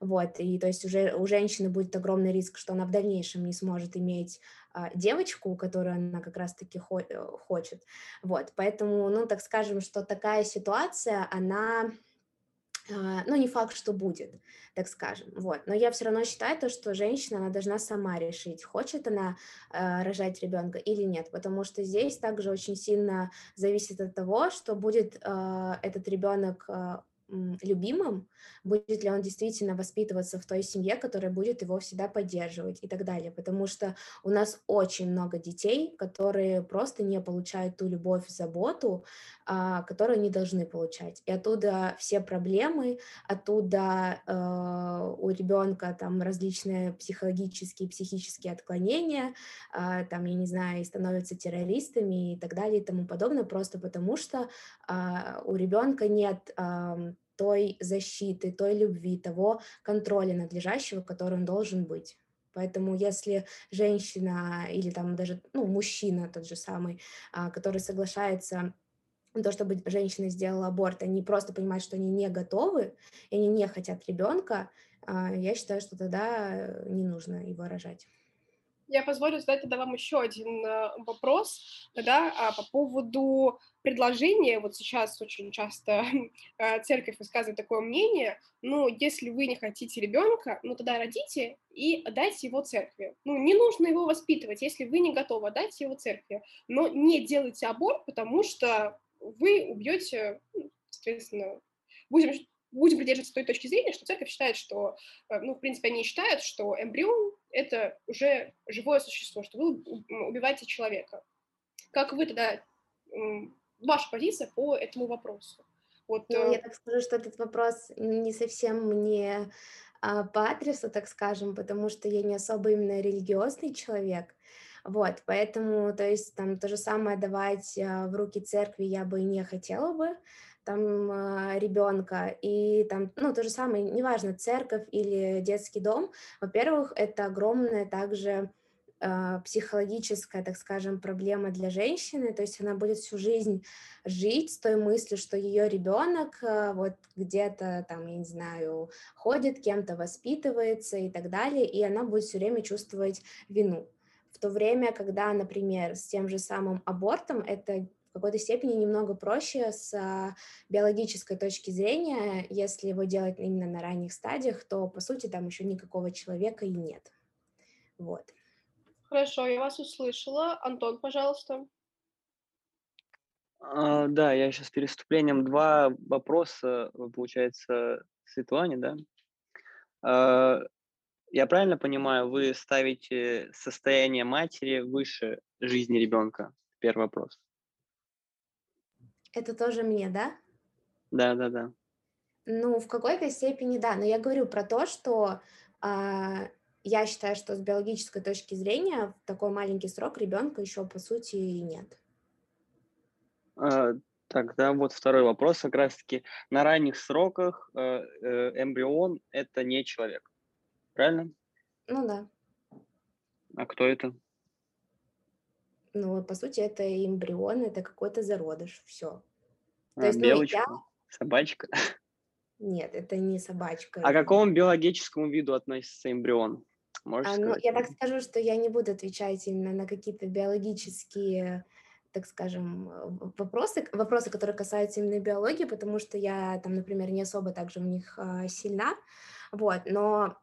вот, и то есть уже у женщины будет огромный риск, что она в дальнейшем не сможет иметь а, девочку, которую она как раз-таки хо- э, хочет, вот, поэтому, ну, так скажем, что такая ситуация, она а, ну, не факт, что будет, так скажем, вот. Но я все равно считаю то, что женщина, она должна сама решить, хочет она э, рожать ребенка или нет, потому что здесь также очень сильно зависит от того, что будет э, этот ребенок э, любимым, будет ли он действительно воспитываться в той семье, которая будет его всегда поддерживать и так далее. Потому что у нас очень много детей, которые просто не получают ту любовь, заботу, а, которую они должны получать. И оттуда все проблемы, оттуда э, у ребенка там различные психологические, психические отклонения, э, там, я не знаю, и становятся террористами и так далее и тому подобное, просто потому что э, у ребенка нет той защиты, той любви, того контроля надлежащего, который он должен быть. Поэтому если женщина или там даже ну, мужчина тот же самый, а, который соглашается то, чтобы женщина сделала аборт, они просто понимают, что они не готовы, и они не хотят ребенка, а, я считаю, что тогда не нужно его рожать. Я позволю задать тогда вам еще один э, вопрос, да, а, по поводу предложения. Вот сейчас очень часто э, церковь высказывает такое мнение, ну, если вы не хотите ребенка, ну, тогда родите и отдайте его церкви. Ну, не нужно его воспитывать, если вы не готовы, отдайте его церкви. Но не делайте аборт, потому что вы убьете, ну, соответственно, будем будем придерживаться той точки зрения, что церковь считает, что, э, ну, в принципе, они считают, что эмбрион — это уже живое существо, что вы убиваете человека. Как вы тогда, ваша позиция по этому вопросу? Вот, ну, я э, так скажу, что этот вопрос не совсем мне а, по адресу, так скажем, потому что я не особо именно религиозный человек, вот, поэтому, то есть, там, то же самое давать а, в руки церкви я бы не хотела бы, там а, ребенка и там, ну, то же самое, неважно, церковь или детский дом, во-первых, это огромная также э, психологическая, так скажем, проблема для женщины, то есть она будет всю жизнь жить с той мыслью, что ее ребенок э, вот где-то там, я не знаю, ходит, кем-то воспитывается и так далее, и она будет все время чувствовать вину. В то время, когда, например, с тем же самым абортом это какой-то степени немного проще с а, биологической точки зрения. Если его делать именно на ранних стадиях, то, по сути, там еще никакого человека и нет. Вот. Хорошо, я вас услышала. Антон, пожалуйста. А, да, я сейчас переступлением два вопроса, получается, Светлане, да? А, я правильно понимаю, вы ставите состояние матери выше жизни ребенка? Первый вопрос. Это тоже мне, да? Да, да, да. Ну, в какой-то степени да, но я говорю про то, что а, я считаю, что с биологической точки зрения в такой маленький срок ребенка еще по сути и нет. А, тогда вот второй вопрос как раз-таки. На ранних сроках э, э, эмбрион – это не человек, правильно? Ну да. А кто это? Ну, по сути, это эмбрион, это какой-то зародыш, все. То а, есть, ну, белочка, я... собачка. Нет, это не собачка. А к какому биологическому виду относится эмбрион? Можешь а, ну, я так скажу, что я не буду отвечать именно на какие-то биологические, так скажем, вопросы, вопросы, которые касаются именно биологии, потому что я там, например, не особо также в них а, сильна, вот, но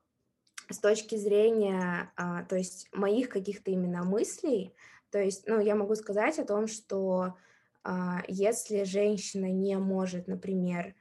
с точки зрения, а, то есть моих каких-то именно мыслей, то есть, ну, я могу сказать о том, что а, если женщина не может, например,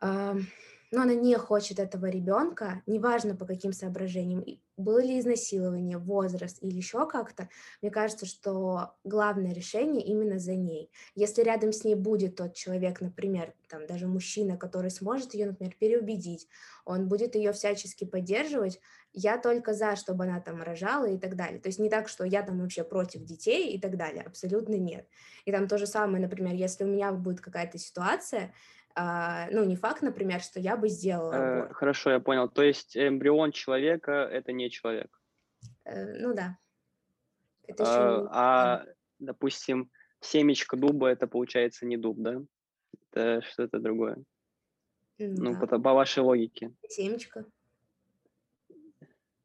но она не хочет этого ребенка, неважно по каким соображениям, было ли изнасилование, возраст или еще как-то, мне кажется, что главное решение именно за ней. Если рядом с ней будет тот человек, например, там даже мужчина, который сможет ее, например, переубедить, он будет ее всячески поддерживать, я только за, чтобы она там рожала и так далее. То есть не так, что я там вообще против детей и так далее, абсолютно нет. И там то же самое, например, если у меня будет какая-то ситуация, а, ну, не факт, например, что я бы сделала э, аборт. Хорошо, я понял. То есть эмбрион человека – это не человек? Э, ну да. Это еще... А, а, допустим, семечко дуба – это, получается, не дуб, да? Это что-то другое. Ну, по, по вашей логике. Семечко.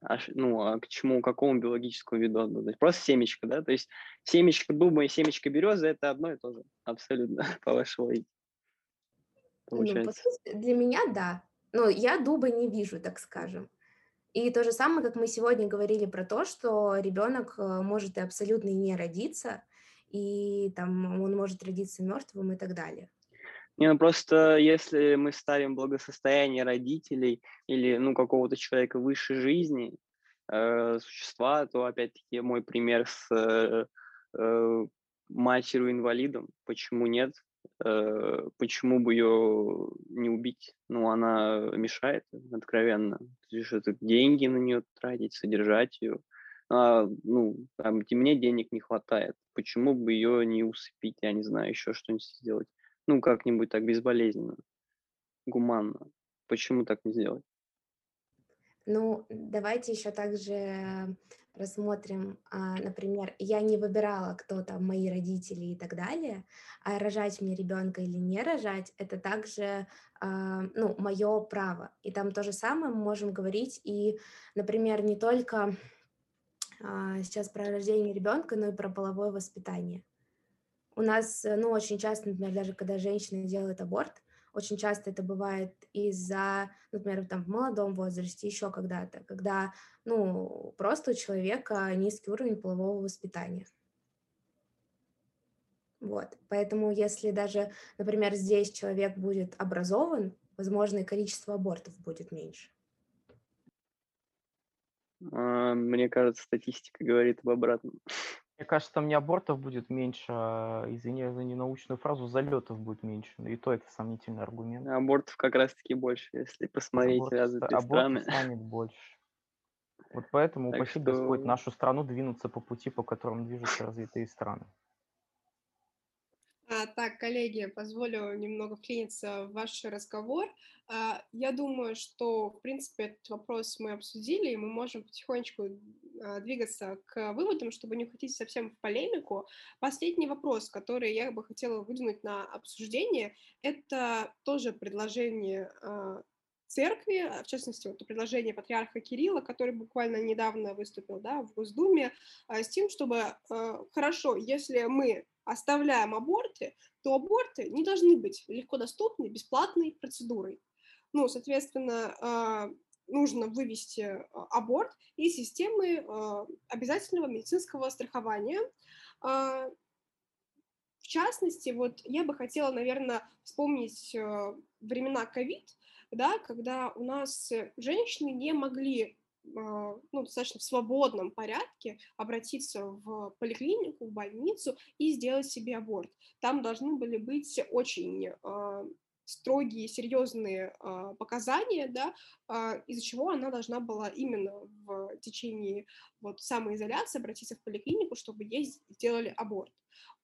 А, ну, а к чему, к какому биологическому виду есть просто семечко, да? То есть семечко дуба и семечко березы – это одно и то же, абсолютно, по вашей логике. Ну, по сути, для меня да. Но я дуба не вижу, так скажем. И то же самое, как мы сегодня говорили про то, что ребенок э, может и абсолютно не родиться, и там он может родиться мертвым и так далее. Не, ну просто если мы ставим благосостояние родителей или ну какого-то человека выше жизни, э, существа, то опять-таки мой пример с э, э, матерью-инвалидом, почему нет? Э, почему бы ее не убить? Ну, она мешает, откровенно. Что-то деньги на нее тратить, содержать ее. А, ну, там, мне денег не хватает. Почему бы ее не усыпить, я не знаю, еще что-нибудь сделать? Ну, как-нибудь так безболезненно, гуманно. Почему так не сделать? Ну, давайте еще также рассмотрим, а, например, я не выбирала, кто там мои родители и так далее, а рожать мне ребенка или не рожать, это также, а, ну, мое право. И там то же самое мы можем говорить и, например, не только а, сейчас про рождение ребенка, но и про половое воспитание. У нас, ну, очень часто, например, даже когда женщина делает аборт, очень часто это бывает из-за, например, там в молодом возрасте, еще когда-то, когда, ну, просто у человека низкий уровень полового воспитания. Вот, поэтому если даже, например, здесь человек будет образован, возможно, и количество абортов будет меньше. А, мне кажется, статистика говорит об обратном. Мне кажется, там не абортов будет меньше, а, извини за ненаучную фразу, залетов будет меньше. И то это сомнительный аргумент. Абортов как раз-таки больше, если посмотреть Аборт, развитые аборт страны. станет больше. Вот поэтому Так упаси Господь что- нашу страну двинуться по пути, по которому движутся развитые страны. А, так, коллеги, позволю немного вклиниться в ваш разговор. А, я думаю, что, в принципе, этот вопрос мы обсудили, и мы можем потихонечку а, двигаться к выводам, чтобы не уходить совсем в полемику. Последний вопрос, который я бы хотела выдвинуть на обсуждение, это тоже предложение церкви, в частности, вот предложение патриарха Кирилла, который буквально недавно выступил да, в Госдуме, с тем, чтобы, хорошо, если мы оставляем аборты, то аборты не должны быть легко доступной, бесплатной процедурой. Ну, соответственно, а, нужно вывести а, аборт из системы а, обязательного медицинского страхования. А, В частности, вот я бы хотела, наверное, вспомнить э, времена ковид, да, когда у нас э, женщины не могли ну, достаточно в свободном порядке обратиться в поликлинику, в больницу и сделать себе аборт. Там должны были быть очень а, строгие, серьезные а, показания, да, а, из-за чего она должна была именно в течение вот самоизоляции обратиться в поликлинику, чтобы ей сделали аборт.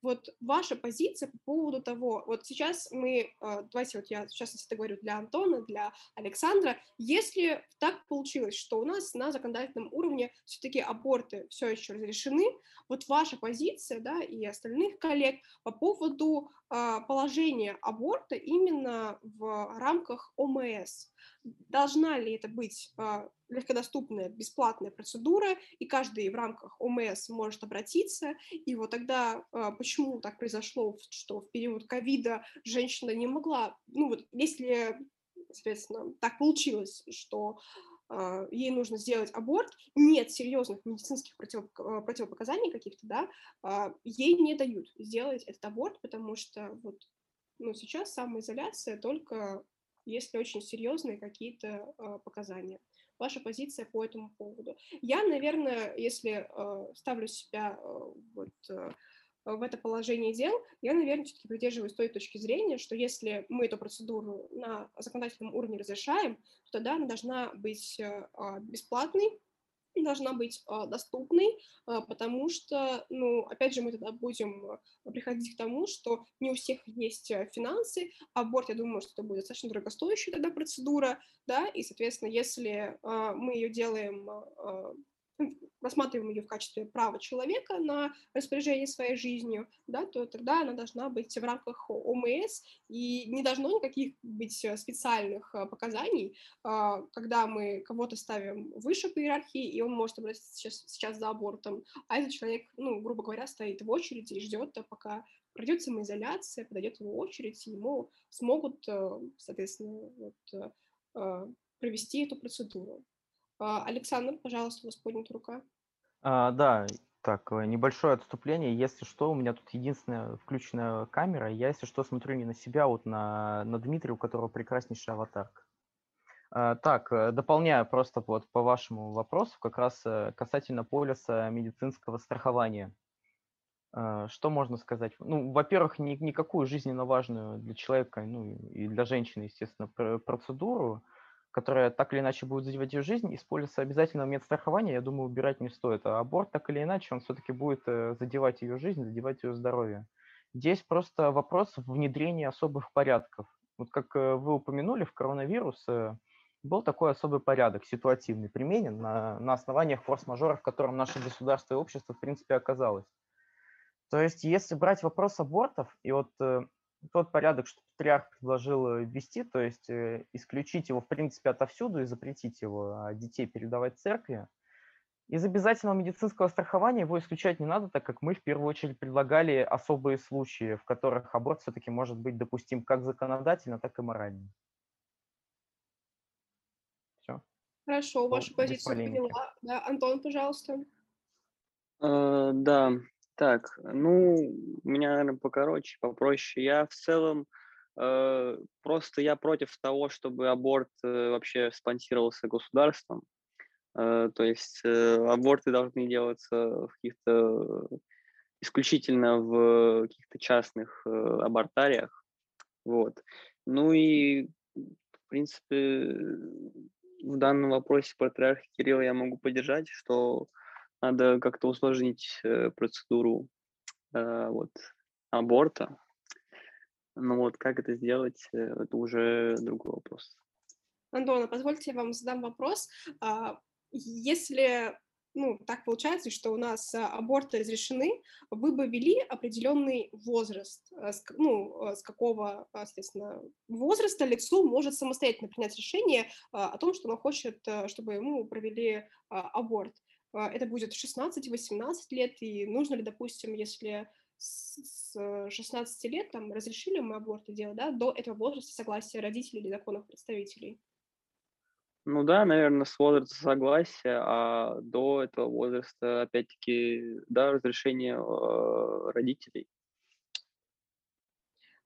Вот ваша позиция по поводу того, вот сейчас мы, а, давайте вот я в частности это говорю для Антона, для Александра, если так получилось, что у нас на законодательном уровне все-таки аборты все еще разрешены, вот ваша позиция, да, и остальных коллег по поводу а, положения аборта именно в рамках ОМС. Должна ли это быть а, легкодоступная, бесплатная процедура, и каждый в рамках ОМС может обратиться, и вот тогда а, почему так произошло, что в период ковида женщина не могла, ну вот если, соответственно, так получилось, что а, ей нужно сделать аборт, нет серьезных медицинских против, противопоказаний каких-то, да, ей не дают сделать этот аборт, потому что вот ну, сейчас самоизоляция только если очень серьезные какие-то а, показания. Ваша позиция по этому поводу. Я, наверное, если а, ставлю себя а, вот в это положение дел, я, наверное, все-таки придерживаюсь той точки зрения, что если мы эту процедуру на законодательном уровне разрешаем, то тогда она должна быть бесплатной, должна быть а, доступной, а, потому что, ну, опять же, мы тогда будем а, приходить к тому, что не у всех есть а, финансы, аборт, я думаю, что это будет достаточно дорогостоящая тогда процедура, да, и, соответственно, если мы ее делаем рассматриваем ее в качестве права человека на распоряжение своей жизнью, да, то тогда она должна быть в рамках ОМС, и не должно никаких быть э, специальных э, показаний, а, когда мы кого-то ставим выше по иерархии, и он может обратиться сейчас, сейчас за абортом, а этот человек, ну, грубо говоря, стоит в очереди и ждет, пока пройдет самоизоляция, подойдет его очередь, и ему смогут, э, соответственно, вот, провести эту процедуру. А, Александр, пожалуйста, у вас поднята рука. А, да, так, э, небольшое отступление. Если что, у меня тут единственная включенная камера. Я, если что, смотрю не на себя, а вот на, на Дмитрия, у которого прекраснейшая аватарка. Так, э, дополняю просто вот по вашему вопросу, как раз э, касательно полиса медицинского страхования. А, Что можно сказать? Ну, во-первых, ни- никакую жизненно важную для человека, ну и для женщины, естественно, пр- процедуру, которая так или иначе будет задевать ее жизнь, из полиса обязательного медстрахования, я думаю, убирать не стоит. А аборт так или иначе, он все-таки будет э, задевать ее жизнь, задевать ее здоровье. Здесь просто вопрос внедрения особых порядков. Вот как э, вы упомянули, в коронавирус э, был такой особый порядок, ситуативный, применен на, на основаниях форс-мажора, в котором наше государство и общество, в принципе, оказалось. То есть, если брать вопрос абортов, и вот тот порядок, что патриарх предложил ввести, то есть э, исключить его, в принципе, отовсюду и запретить его, а детей передавать церкви, из обязательного медицинского страхования его исключать не надо, так как мы в первую очередь предлагали особые случаи, в которых аборт все-таки может быть допустим как законодательно, так и морально. Все. Хорошо, вашу позицию поняла. Да, Антон, пожалуйста. Uh, да, так, ну, у меня, наверное, покороче, попроще. Я в целом э, просто я против того, чтобы аборт э, вообще спонсировался государством. Э, то есть э, аборты должны делаться в каких-то исключительно в каких-то частных э, абортариях. Вот. Ну и, в принципе, в данном вопросе патриарха Кирилла я могу поддержать, что надо как-то усложнить процедуру вот, аборта. Но вот как это сделать, это уже другой вопрос. Антона, позвольте я вам задам вопрос. А, если ну, так получается, что у нас а, аборты разрешены, вы бы ввели определенный возраст, а, ну, а, с какого, соответственно, возраста лицо может самостоятельно принять решение о том, что оно хочет, чтобы ему провели аборт. Это будет 16-18 лет, и нужно ли, допустим, если с 16 лет там разрешили мы аборты делать, да, до этого возраста согласия родителей или законных представителей? Ну да, наверное, с возраста согласия, а до этого возраста, опять-таки, да, разрешение э, родителей.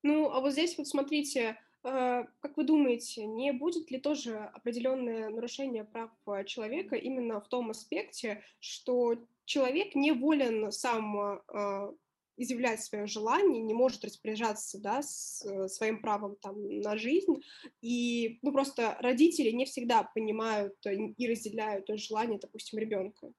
Ну, а вот здесь вот смотрите, как вы думаете, не будет ли тоже определенное нарушение прав э, человека именно в том аспекте, что человек не волен сам э, изъявлять свое желание, не может распоряжаться да, с, э, своим правом там, на жизнь. И ну, просто родители не всегда понимают и разделяют желание, допустим, ребенка.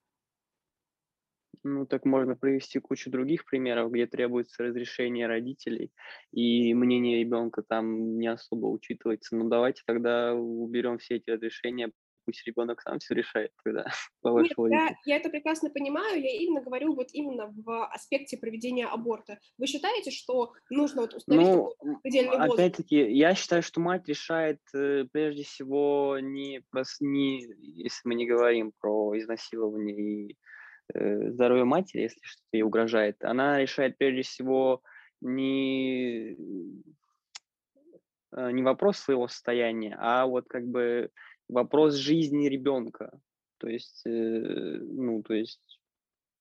Ну, так можно привести кучу других примеров, где требуется разрешение родителей, и мнение ребенка там не особо учитывается. Ну, давайте тогда уберем все эти разрешения, пусть ребенок сам все решает тогда, по Нет, я, я это прекрасно понимаю, я именно говорю вот именно в аспекте проведения аборта. Вы считаете, что нужно вот установить ну, предельный возраст? Опять-таки, я считаю, что мать решает э, прежде всего не, не, если мы не говорим про изнасилование и здоровье матери, если что-то ей угрожает, она решает прежде всего не э, не вопрос своего состояния, а вот как бы вопрос жизни ребенка. То есть, э, ну, то есть,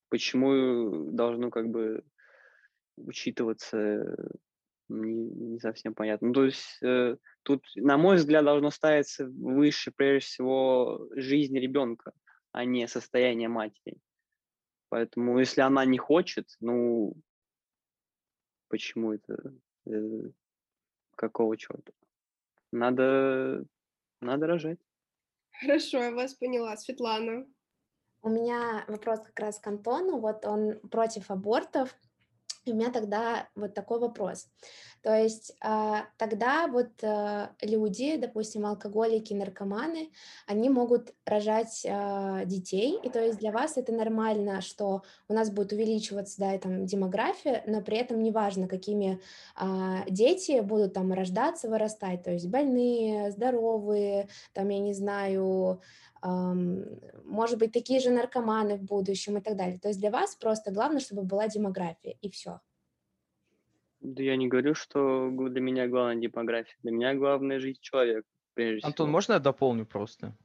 почему должно как бы учитываться, не, не совсем понятно. Ну, то есть, э, тут, на мой взгляд, должно ставиться выше, прежде всего, жизнь ребенка, а не состояние матери. Поэтому, если она не хочет, ну, почему это? Э, какого черта? Надо, надо рожать. Хорошо, я вас поняла. Светлана. У меня вопрос как раз к Антону. Вот он против абортов. У меня тогда вот такой вопрос. То есть а, тогда вот а, люди, допустим, алкоголики, наркоманы, они могут рожать а, детей, и то есть для вас это нормально, что у нас будет увеличиваться, да, и там демография, но при этом неважно, какими дети будут там рождаться, вырастать, то есть больные, здоровые, там, я не знаю, может быть, такие же наркоманы в будущем и так далее. То есть для вас просто главное, чтобы была демография, и все. Да я не говорю, что для меня главная демография. Для меня главная жизнь человека, прежде Антон, всего. можно я дополню просто?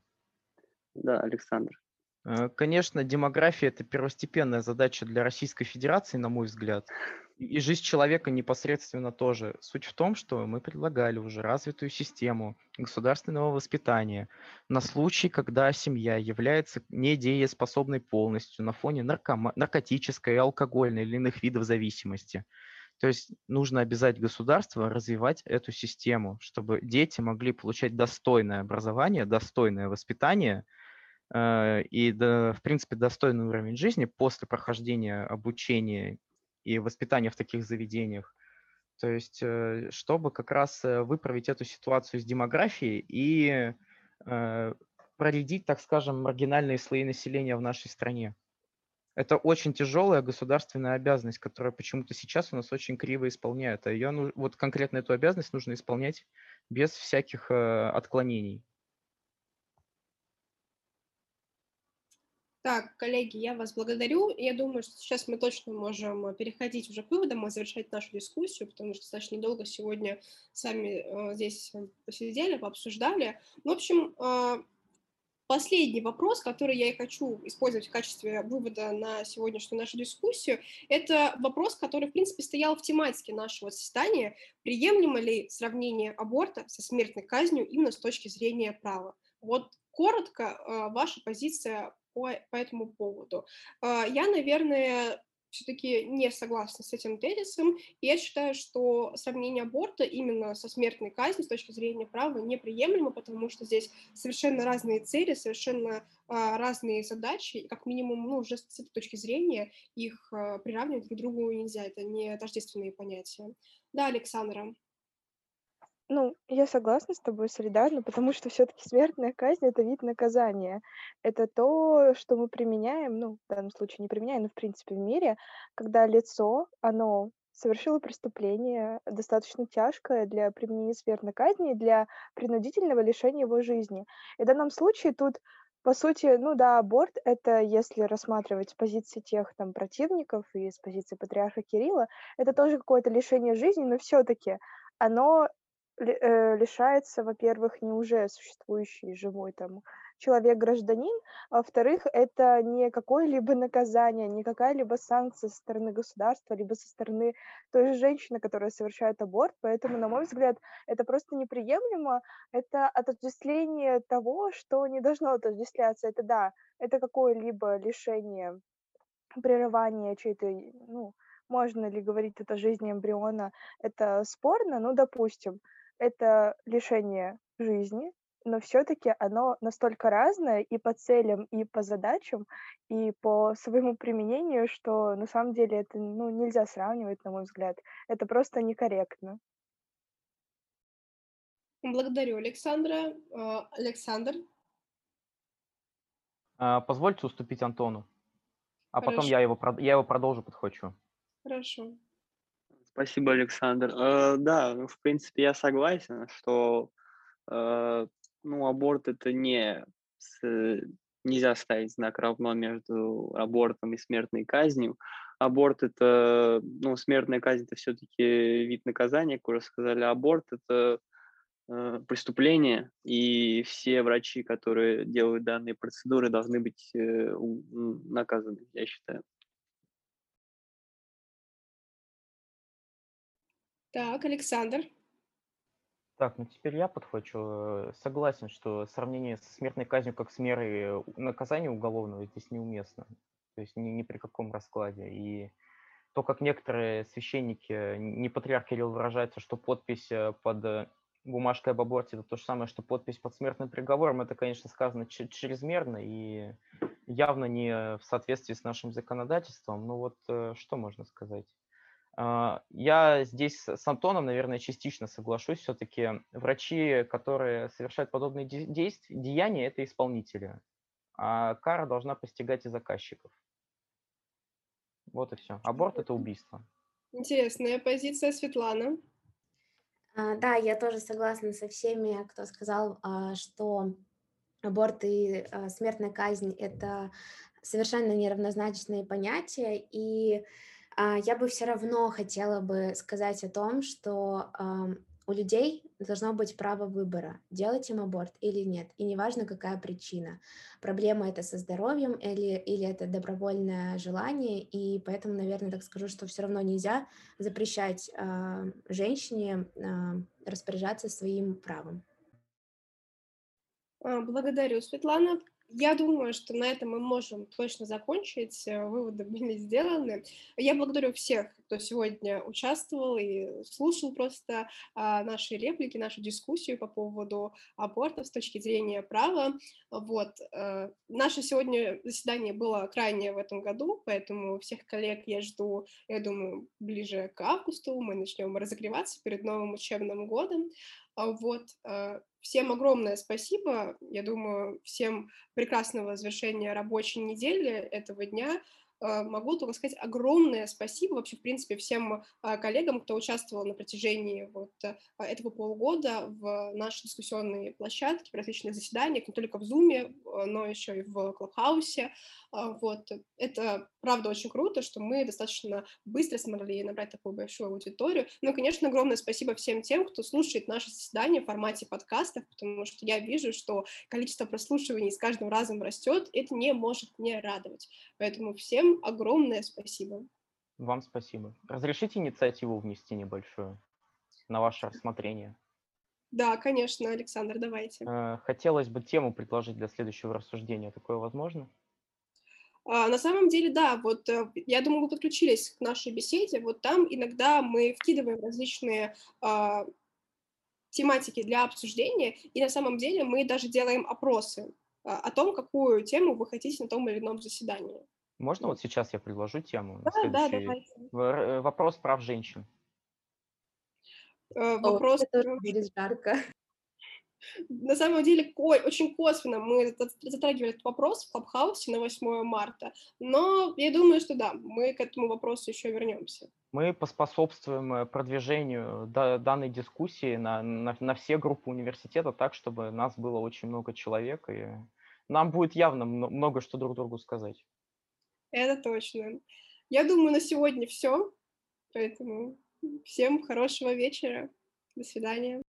Да, Александр. Э, конечно, демография – это первостепенная задача для Российской Федерации, на мой взгляд. И жизнь человека непосредственно тоже. Суть в том, что мы предлагали уже развитую систему государственного воспитания на случай, когда семья является недееспособной полностью на фоне наркома- наркотической, алкогольной или иных видов зависимости. То есть нужно обязать государство развивать эту систему, чтобы дети могли получать достойное образование, достойное воспитание э, и, в принципе, достойный уровень жизни после прохождения обучения и воспитания в таких заведениях. То есть, э, чтобы как раз э, выправить эту ситуацию с демографией и э, проредить, так скажем, маргинальные слои населения в нашей стране. Это очень тяжелая государственная обязанность, которая почему-то сейчас у нас очень криво исполняет. А ее, вот конкретно эту обязанность нужно исполнять без всяких отклонений. Так, коллеги, я вас благодарю. Я думаю, что сейчас мы точно можем э, переходить уже к выводам и завершать нашу дискуссию, потому что достаточно долго сегодня сами э, здесь посидели, пообсуждали. В общем, э, последний вопрос, который я и хочу использовать в качестве вывода на сегодняшнюю нашу дискуссию, это вопрос, который, в принципе, стоял в тематике нашего заседания. Приемлемо ли сравнение аборта со смертной казнью именно с точки зрения права? Вот коротко ваша позиция по, по этому поводу. А, я, наверное, все-таки не согласна с этим тезисом. Я считаю, что сравнение аборта именно со смертной казнью с точки зрения права неприемлемо, потому что здесь совершенно разные цели, совершенно а, разные задачи, и как минимум, ну, уже с этой точки зрения их а, приравнивать друг к другу нельзя, это не тождественные понятия. Да, Александра. Ну, я согласна с тобой солидарно, потому что все-таки смертная казнь это вид наказания. Это то, что мы применяем, ну, в данном случае не применяем, но в принципе в мире, когда лицо, оно совершило преступление достаточно тяжкое для применения смертной казни, для принудительного лишения его жизни. И в данном случае тут по сути, ну да, аборт — это, если рассматривать с позиции тех там противников и с позиции патриарха Кирилла, это тоже какое-то лишение жизни, но все таки оно лишается, во-первых, не уже существующий живой там человек-гражданин, а во-вторых, это не какое-либо наказание, не какая-либо санкция со стороны государства, либо со стороны той же женщины, которая совершает аборт. Поэтому, на мой взгляд, это просто неприемлемо. Это отождествление того, что не должно отождествляться. Это да, это какое-либо лишение прерывания чьей-то, ну, можно ли говорить это жизни эмбриона, это спорно, ну, допустим это лишение жизни, но все-таки оно настолько разное и по целям, и по задачам, и по своему применению, что на самом деле это ну, нельзя сравнивать, на мой взгляд. Это просто некорректно. Благодарю, Александра. А, Александр? А, позвольте уступить Антону, а Хорошо. потом я его, я его продолжу, подхвачу. Хорошо. Спасибо, Александр. Э, да, ну, в принципе, я согласен, что э, ну, аборт это не с, нельзя ставить знак равно между абортом и смертной казнью. Аборт это, ну, смертная казнь это все-таки вид наказания, как уже сказали, аборт это э, преступление, и все врачи, которые делают данные процедуры, должны быть э, наказаны, я считаю. Так, Александр. Так, ну теперь я подхвачу. Э, согласен, что сравнение со смертной казнью как с мерой наказания уголовного здесь неуместно. То есть ни, ни при каком раскладе. И то, как некоторые священники, не патриарх Кирилл выражается, что подпись э, под э, бумажкой об аборте это то же самое, что подпись под смертным приговором, это, конечно, сказано чрезмерно и явно не в соответствии с нашим законодательством. Ну вот что можно сказать? А, я здесь с Антоном, наверное, частично соглашусь. Все-таки врачи, которые совершают подобные действия, деяния, это исполнители. А кара должна постигать и заказчиков. Вот и все. Аборт – это убийство. Интересная позиция, Светлана. А, да, я тоже согласна со всеми, кто сказал, а, что аборт и смертная казнь – это совершенно неравнозначные понятия, и я бы все равно хотела бы сказать о том, что у людей должно быть право выбора, делать им аборт или нет, и неважно, какая причина. Проблема это со здоровьем или, или это добровольное желание, и поэтому, наверное, так скажу, что все равно нельзя запрещать э, женщине э, распоряжаться своим правом. А, благодарю, Светлана. Я думаю, что на этом мы можем точно закончить. Э, выводы были сделаны. Я благодарю всех кто сегодня участвовал и слушал просто а, наши реплики, нашу дискуссию по поводу абортов с точки зрения права. Вот. А, наше сегодня заседание было крайнее в этом году, поэтому всех коллег я жду, я думаю, ближе к августу мы начнем разогреваться перед новым учебным годом. А, вот. Всем огромное спасибо. Я думаю, всем прекрасного завершения рабочей недели этого дня. А, могу только сказать огромное спасибо вообще, в принципе, всем а, коллегам, кто участвовал на протяжении вот а, этого полугода в нашей дискуссионной площадке, в различных заседаниях, не только в Zoom, но еще и в Клабхаусе. Вот. Это, правда, очень круто, что мы достаточно быстро смогли набрать такую большую аудиторию. Ну и, конечно, огромное спасибо всем тем, кто слушает наши заседания в формате подкастов, потому что я вижу, что количество прослушиваний с каждым разом растет, это не может не радовать. Поэтому всем огромное спасибо. Вам спасибо. Разрешите инициативу внести небольшую на ваше рассмотрение? Да, конечно, Александр, давайте. Э, хотелось бы тему предложить для следующего рассуждения. Такое возможно? А, на самом деле, да, вот э, я думаю, вы подключились к нашей беседе, вот там иногда мы вкидываем различные а, тематики для обсуждения, и на самом деле мы даже делаем опросы а, о том, какую тему вы хотите на том или ином заседании. Можно вот сейчас я предложу тему? Да, да, давайте. Э, вопрос прав женщин. Э, вопрос... О, это будет жарко. На самом деле, очень косвенно мы затрагивали этот вопрос в Клабхаусе на 8 марта, но я думаю, что да, мы к этому вопросу еще вернемся. Мы поспособствуем э, продвижению данной дискуссии на, на, на все группы университета так, чтобы нас было очень много человек, и нам будет явно много что друг другу сказать. Это точно. Я думаю, на сегодня все, поэтому всем хорошего вечера. До свидания.